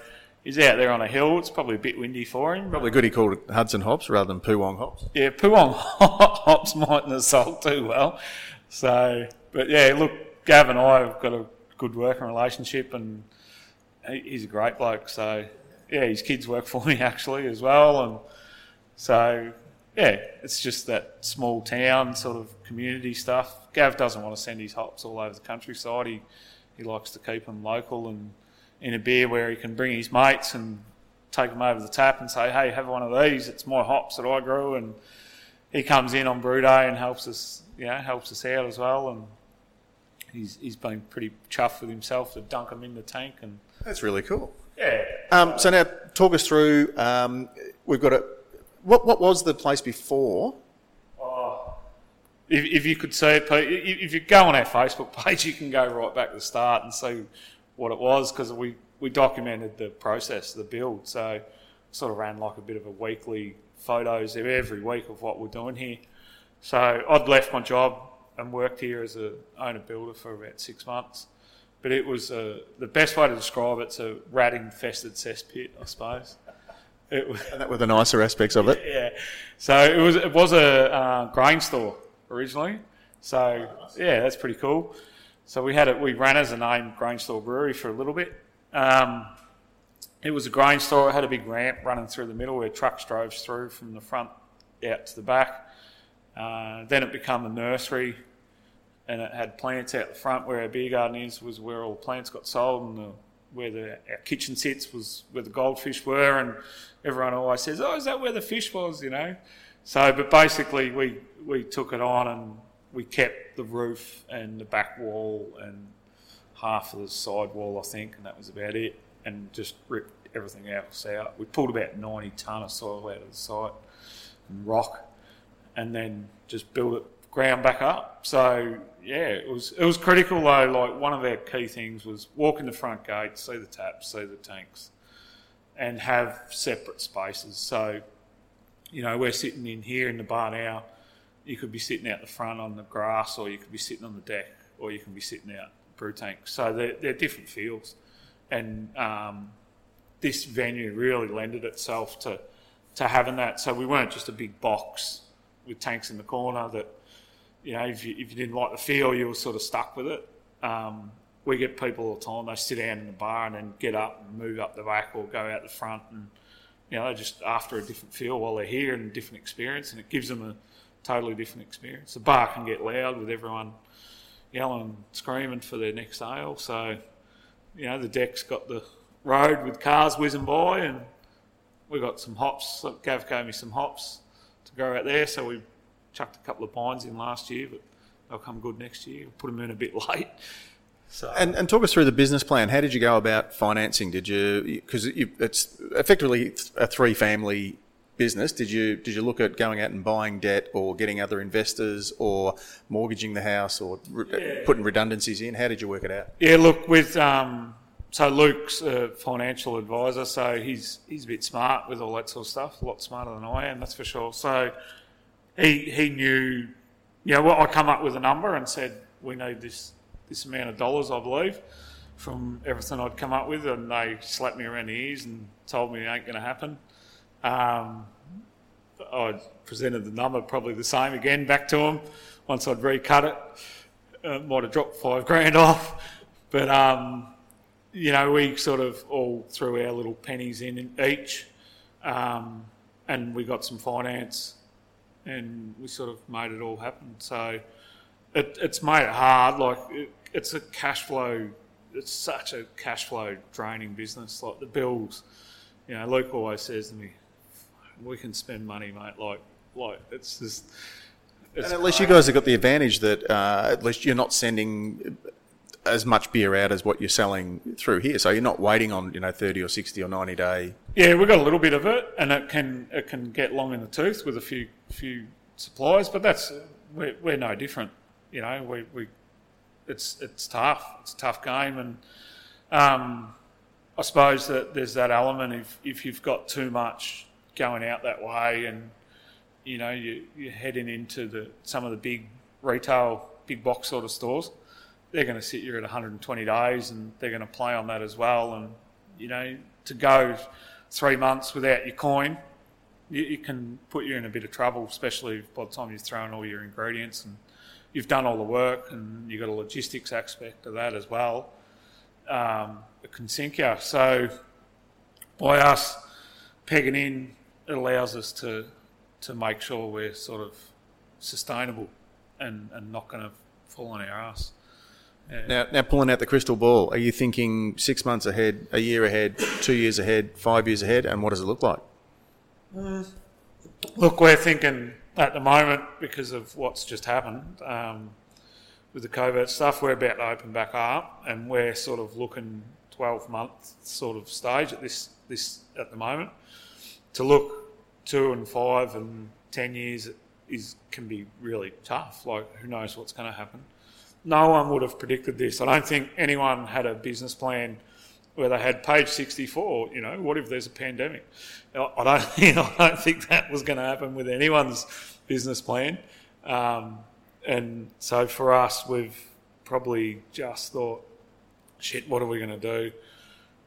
he's out there on a hill. It's probably a bit windy for him. Probably good he called it Hudson hops rather than Poowong hops. Yeah, Poowong hops mightn't have sold too well. So, but yeah, look, Gav and I have got a good working relationship, and he's a great bloke. So, yeah, his kids work for me actually as well, and so yeah, it's just that small town sort of community stuff. Gav doesn't want to send his hops all over the countryside. He he likes to keep them local and in a beer where he can bring his mates and take them over the tap and say, "Hey, have one of these. It's my hops that I grew." And he comes in on brew day and helps us, you know, helps us out as well. And he's he's been pretty chuffed with himself to dunk them in the tank. And That's really cool. yeah, Um, so now, talk us through. Um, we've got a. What what was the place before? if, if you could see it, if if you go on our Facebook page, you can go right back to the start and see what it was because we, we documented the process, the build. So sort of ran like a bit of a weekly photos every week of what we're doing here. So I'd left my job and worked here as a owner builder for about six months. But it was uh, the best way to describe it's a rat infested cesspit, I suppose. It was, And that were the nicer aspects of it. yeah. So it was it was a uh, grain store originally. So yeah, that's pretty cool. So we had it. We ran as a name Grain Store Brewery for a little bit. Um, it was a grain store. It had a big ramp running through the middle where trucks drove through from the front out to the back. Uh, then it became a nursery, and it had plants out the front where our beer garden is. Was where all the plants got sold, and the, where the our kitchen sits was where the goldfish were. And everyone always says, "Oh, is that where the fish was?" You know. So, but basically, we we took it on and we kept the roof and the back wall and half of the side wall, I think, and that was about it. And just ripped everything else out. We pulled about ninety ton of soil out of the site and rock, and then just built it ground back up. So yeah, it was it was critical though. Like one of our key things was walk in the front gate, see the taps, see the tanks, and have separate spaces. So you know, we're sitting in here in the bar now. You could be sitting out the front on the grass, or you could be sitting on the deck, or you can be sitting out brew tank. So they're, they're different feels, and um, this venue really lended itself to to having that. So we weren't just a big box with tanks in the corner that you know if you, if you didn't like the feel, you were sort of stuck with it. Um, we get people all the time. They sit down in the bar and then get up and move up the back or go out the front and you know, they're just after a different feel while they're here and a different experience, and it gives them a totally different experience. The bar can get loud with everyone yelling and screaming for their next ale, so you know the deck's got the road with cars whizzing by, and we got some hops. Gav gave me some hops to grow out there, so we chucked a couple of pines in last year, but they'll come good next year. Put them in a bit late. So And, and talk us through the business plan. How did you go about financing? Did you because it's effectively a three family business? Did you did you look at going out and buying debt or getting other investors or mortgaging the house or re- putting redundancies in? How did you work it out? Yeah, look, with um, so Luke's a financial advisor, so he's he's a bit smart with all that sort of stuff, a lot smarter than I am, that's for sure. So he he knew, you know, well, I come up with a number and said we need this this amount of dollars, I believe, from everything I'd come up with, and they slapped me around the ears and told me it ain't going to happen. Um, I presented the number probably the same again back to him once I'd recut it. Uh, might have dropped five grand off, but um, you know we sort of all threw our little pennies in each, um, and we got some finance, and we sort of made it all happen. So it, it's made it hard. Like it, it's a cash flow. It's such a cash flow draining business. Like the bills, you know. Luke always says to me, "We can spend money, mate. Like, like it's just." It's And at least you guys have got the advantage that uh, at least you're not sending as much beer out as what you're selling through here. So you're not waiting on you know 30 or 60 or 90 day. Yeah, we've got a little bit of it, and it can it can get long in the tooth with a few few suppliers, but that's we're, we're no different. You know, we, we it's it's tough. It's a tough game, and um, I suppose that there's that element if if you've got too much going out that way, and you know you, you're heading into the some of the big retail big box sort of stores, they're going to sit you at 120 days, and they're going to play on that as well, and you know to go three months without your coin it can put you in a bit of trouble, especially by the time you've thrown all your ingredients and you've done all the work and you've got a logistics aspect of that as well. Um, it can sink you. So by us pegging in, it allows us to to make sure we're sort of sustainable and, and not going to fall on our ass. Yeah. Now, now pulling out the crystal ball, are you thinking six months ahead, a year ahead, two years ahead, five years ahead, and what does it look like? Look, we're thinking at the moment because of what's just happened um, with the COVID stuff. We're about to open back up, and we're sort of looking twelve month sort of stage at this this at the moment. To look two and five and ten years is can be really tough. Like who knows what's going to happen? No one would have predicted this. I don't think anyone had a business plan where they had page 64, you know, what if there's a pandemic? I don't, I don't think that was going to happen with anyone's business plan. Um, and so for us, we've probably just thought, shit, what are we going to do?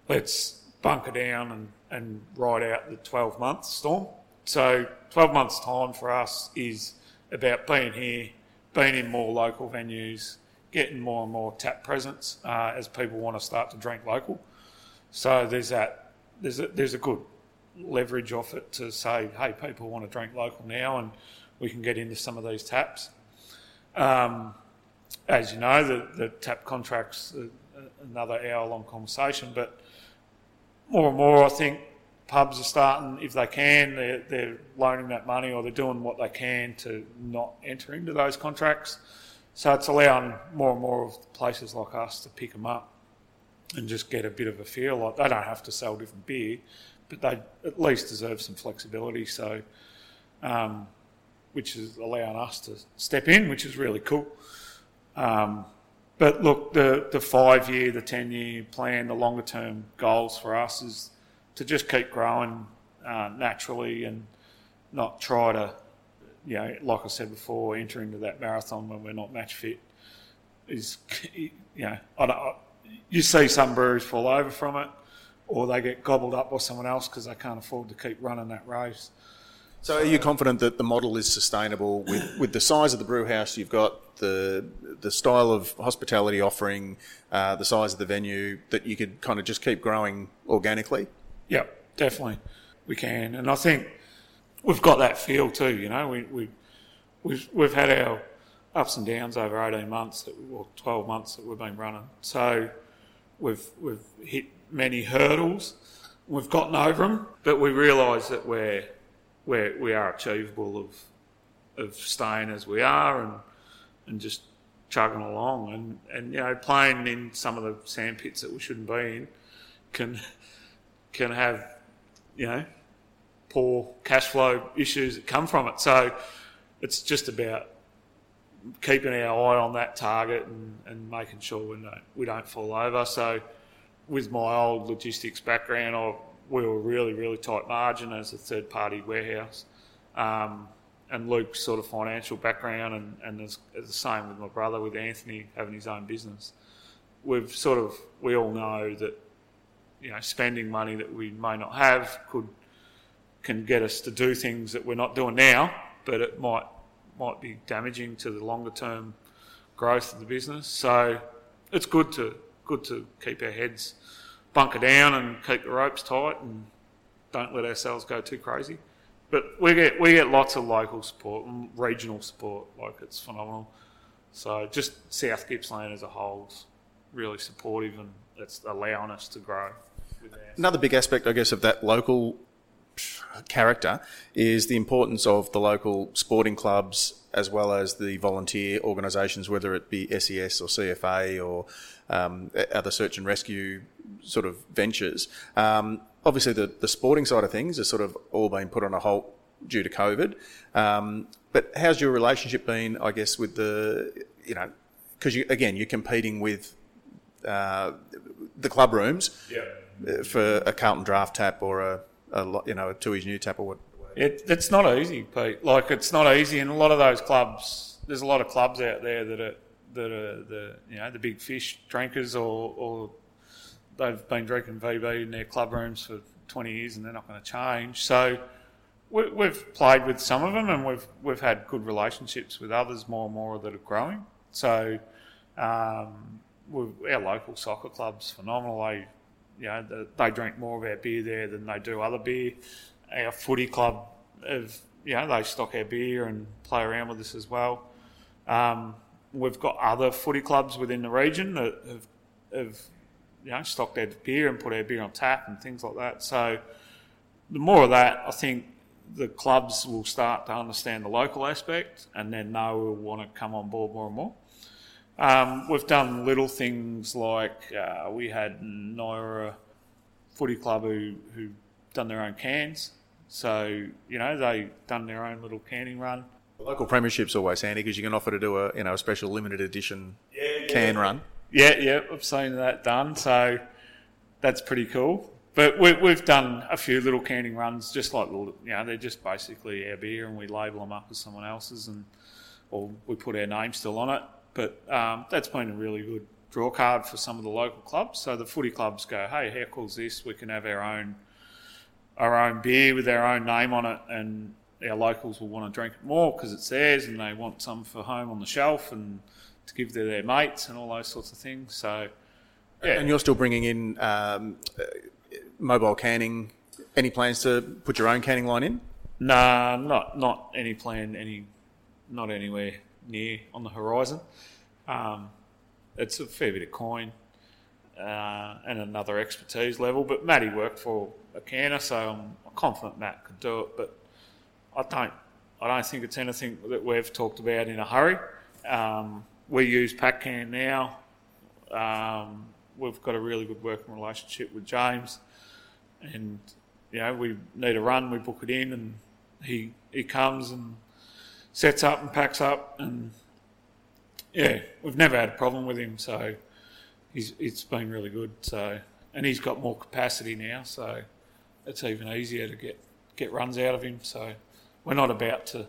Let's bunker down and, and ride out the 12 month storm. So 12 months' time for us is about being here, being in more local venues, getting more and more tap presence uh, as people want to start to drink local. So there's that. There's a, there's a good leverage off it to say, hey, people want to drink local now, and we can get into some of these taps. Um, as you know, the, the tap contracts another hour-long conversation, but more and more, I think pubs are starting, if they can, they're, they're loaning that money or they're doing what they can to not enter into those contracts. So it's allowing more and more of places like us to pick them up and just get a bit of a feel. Like they don't have to sell different beer, but they at least deserve some flexibility. So, um, which is allowing us to step in, which is really cool. Um, but look, the the five year, the ten year plan, the longer term goals for us is to just keep growing uh, naturally and not try to, you know, like I said before, enter into that marathon when we're not match fit. Is you know, I don't, you see some breweries fall over from it, or they get gobbled up by someone else because they can't afford to keep running that race. So, are you confident that the model is sustainable with, with the size of the brew house you've got, the the style of hospitality offering, uh, the size of the venue, that you could kind of just keep growing organically? Yeah, definitely, we can, and I think we've got that feel too. You know, we we we've we've had our ups and downs over eighteen months or twelve months that we've been running. So we've we've hit many hurdles. We've gotten over them, but we realise that we're, we're we are achievable of of staying as we are and and just chugging along and and you know playing in some of the sand pits that we shouldn't be in can can have you know poor cash flow issues that come from it. So it's just about keeping our eye on that target and, and making sure we don't, we don't fall over. So, with my old logistics background, I, we were really, really tight margin as a third party warehouse. Um, and Luke's sort of financial background, and, and it's, it's the same with my brother, with Anthony having his own business. We've sort of, we all know that, you know, spending money that we may not have could, can get us to do things that we're not doing now, but it might might be damaging to the longer term growth of the business. So it's good to good to keep our heads bunker down and keep the ropes tight and don't let ourselves go too crazy. But we get we get lots of local support and regional support, like it's phenomenal. So just South Gippsland as a whole is really supportive and it's allowing us to grow. Another big aspect, I guess, of that local character is the importance of the local sporting clubs as well as the volunteer organisations, whether it be SES or CFA or um, other search and rescue sort of ventures. Um, obviously, the, the sporting side of things has sort of all been put on a halt due to COVID. Um, but how's your relationship been, I guess, with the, you know, because you, again, you're competing with uh, the club rooms uh, for a Carlton Draught tap or a, a you know, a Tooheys New tap or what. It, it's not easy, Pete. Like it's not easy, and a lot of those clubs. There's a lot of clubs out there that are that are the you know the big fish drinkers, or, or they've been drinking VB in their club rooms for 20 years, and they're not going to change. So we, we've played with some of them, and we've we've had good relationships with others, more and more that are growing. So um, our local soccer clubs phenomenal. They you know they drink more of our beer there than they do other beer our footy club have, you know, they stock our beer and play around with us as well. Um, we've got other footy clubs within the region that have, have, you know, stock their beer and put our beer on tap and things like that. So the more of that, I think the clubs will start to understand the local aspect and then they will want to come on board more and more. Um, we've done little things like uh, we had Nyora Footy Club who, who done their own cans. So, you know, they done their own little canning run. The local premiership's always handy because you can offer to do a you know a special limited edition can run. Yeah, yeah, I've seen that done. So that's pretty cool. But we, we've done a few little canning runs, just like you know, they're just basically our beer, and we label them up as someone else's, and or we put our name still on it. But um, that's been a really good draw card for some of the local clubs. So the footy clubs go, hey, how this? We can have our own our own beer with our own name on it, and our locals will want to drink it more because it's theirs, and they want some for home on the shelf and to give to their mates and all those sorts of things. So, yeah, And you're still bringing in um, uh, mobile canning. Any plans to put your own canning line in? Nah, not not any plan, any not anywhere near on the horizon. Um, it's a fair bit of coin uh, and another expertise level. But Matty worked for a canner, so I'm confident Matt could do it. But I don't, I don't think it's anything that we've talked about in a hurry. Um, we use PackCan now. Um, we've got a really good working relationship with James, and you know we need a run, we book it in, and he he comes and sets up and packs up, and yeah, we've never had a problem with him. So he's it's been really good. So and he's got more capacity now, so it's even easier to get get runs out of him. So we're not about to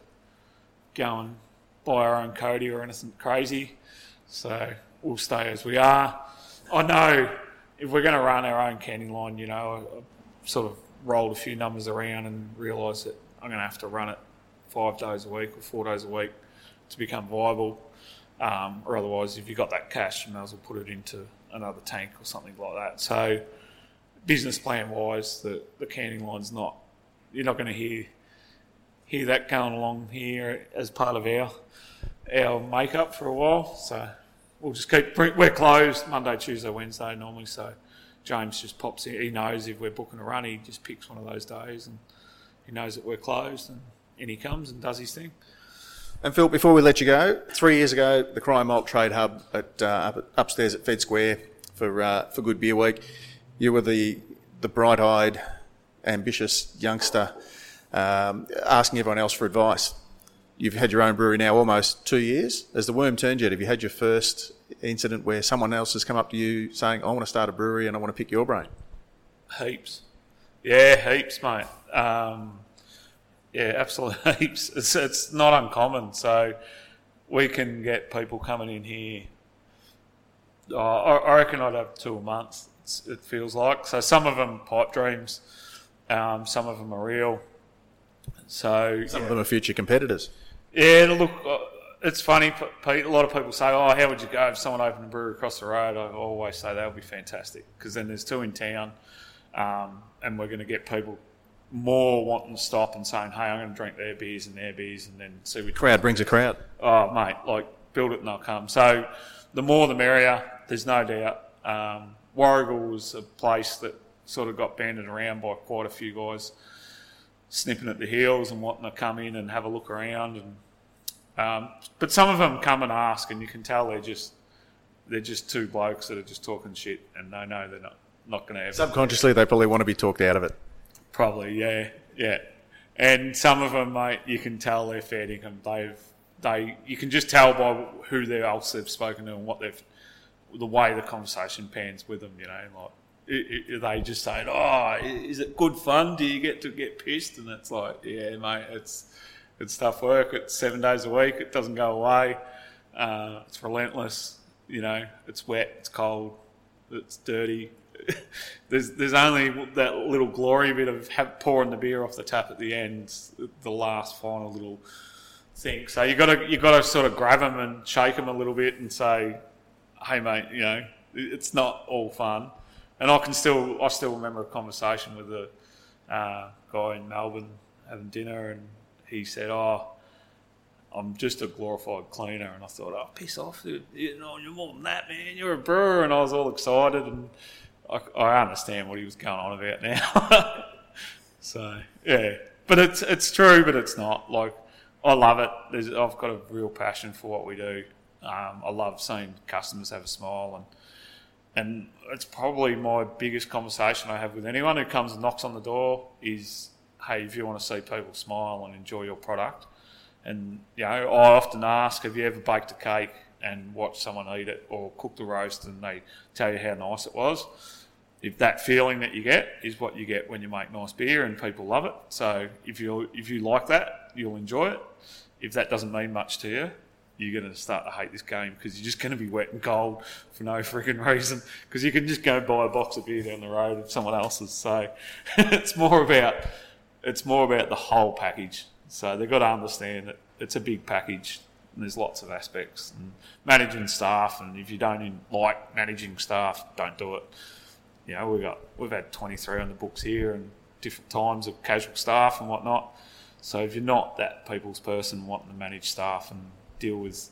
go and buy our own Codi or anything crazy. So we'll stay as we are. I know if we're going to run our own canning line, you know, I, I sort of rolled a few numbers around and realised that I'm going to have to run it five days a week or four days a week to become viable. Um, or otherwise, if you've got that cash, you may as well put it into another tank or something like that. So, business plan wise, the, the canning line's not, you're not going to hear hear that going along here as part of our our makeup for a while. So, we'll just keep, we're closed Monday, Tuesday, Wednesday normally. So, James just pops in. He knows if we're booking a run, he just picks one of those days and he knows that we're closed and, and he comes and does his thing. And Phil, before we let you go, three years ago, the Cryer Malt Trade Hub at, uh, up, upstairs at Fed Square for uh, for Good Beer Week, you were the the bright-eyed, ambitious youngster um, asking everyone else for advice. You've had your own brewery now almost two years. As the worm turned yet, have you had your first incident where someone else has come up to you saying, "I want to start a brewery and I want to pick your brain"? Heaps, yeah, heaps, mate. Um, yeah, absolutely heaps. It's, it's not uncommon. So we can get people coming in here. I, I reckon I'd have two a month. It feels like so. Some of them pipe dreams. Um, some of them are real. So Some of them are future competitors. yeah, look, uh, it's funny. Pete, a lot of people say, "Oh, how would you go if someone opened a brewery across the road?" I always say that would be fantastic because then there's two in town, um, and we're going to get people more wanting to stop and saying, "Hey, I'm going to drink their beers and their beers," and then see which Crowd brings a crowd. Oh, mate, like build it and they'll come. So the more the merrier. There's no doubt. Um, Warragul was a place that sort of got banded around by quite a few guys snipping at the heels and wanting to come in and have a look around. And um, but some of them come and ask, and you can tell they're just they're just two blokes that are just talking shit, and they know they're not not going to ever. Subconsciously, they probably want to be talked out of it. Probably, yeah, yeah. And some of them, mate, you can tell they're fair dinkum. They've they you can just tell by who they else they've spoken to and what they've the way the conversation pans with them. You know, like it, it, they just say, "Oh, is it good fun? Do you get to get pissed?" And it's like, "Yeah, mate, it's it's tough work. It's seven days a week. It doesn't go away. Uh, it's relentless. You know, it's wet. It's cold. It's dirty. there's there's only that little glory bit of have, pouring the beer off the tap at the end, the last final little thing. So you got to you got to sort of grab them and shake them a little bit and say, "Hey, mate, you know, it's not all fun." And I can still I still remember a conversation with a uh, guy in Melbourne having dinner, and he said, "Oh." I'm just a glorified cleaner, and I thought, "Oh, piss off! You, you know, you're more than that, man. You're a brewer." And I was all excited, and I, I understand what he was going on about now. so yeah, but it's it's true, but it's not. Like I love it. There's, I've got a real passion for what we do. Um, I love seeing customers have a smile, and and it's probably my biggest conversation I have with anyone who comes and knocks on the door is, hey, if you want to see people smile and enjoy your product, and you know, I often ask, have you ever baked a cake and watched someone eat it, or cooked a roast and they tell you how nice it was? If that feeling that you get is what you get when you make nice beer and people love it, so if you if you like that, you'll enjoy it. If that doesn't mean much to you, you're going to start to hate this game because you're just going to be wet and cold for no freaking reason because you can just go buy a box of beer down the road of someone else's. So it's more about it's more about the whole package. So they've got to understand that it's a big package and there's lots of aspects and managing staff. And if you don't like managing staff, don't do it. You know, we've got we've had 23 on the books here and different times of casual staff and whatnot. So if you're not that people's person wanting to manage staff and deal with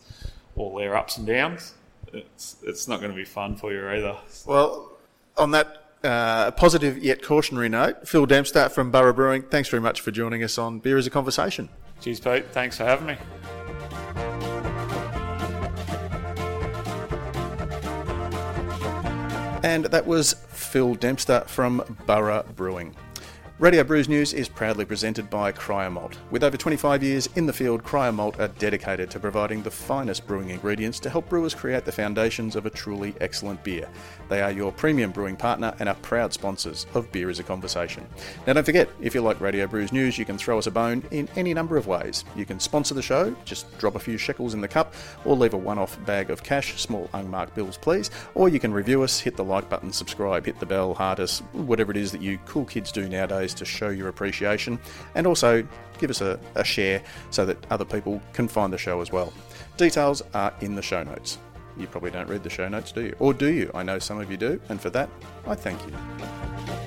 all their ups and downs, it's it's not going to be fun for you either. Well, on that uh, positive yet cautionary note, Phil Dempster from Burra Brewing, thanks very much for joining us on Beer as a Conversation. Cheers, Pete. Thanks for having me. And that was Phil Dempster from Burra Brewing. Radio Brews News is proudly presented by Cryer Malt. With over 25 years in the field, Cryer Malt are dedicated to providing the finest brewing ingredients to help brewers create the foundations of a truly excellent beer. They are your premium brewing partner and are proud sponsors of Beer as a Conversation. Now, don't forget, if you like Radio Brews News, you can throw us a bone in any number of ways. You can sponsor the show, just drop a few shekels in the cup, or leave a one off bag of cash, small unmarked bills, please. Or you can review us, hit the like button, subscribe, hit the bell, heart us, whatever it is that you cool kids do nowadays to show your appreciation, and also give us a, a share so that other people can find the show as well. Details are in the show notes. You probably don't read the show notes, do you? Or do you? I know some of you do, and for that, I thank you.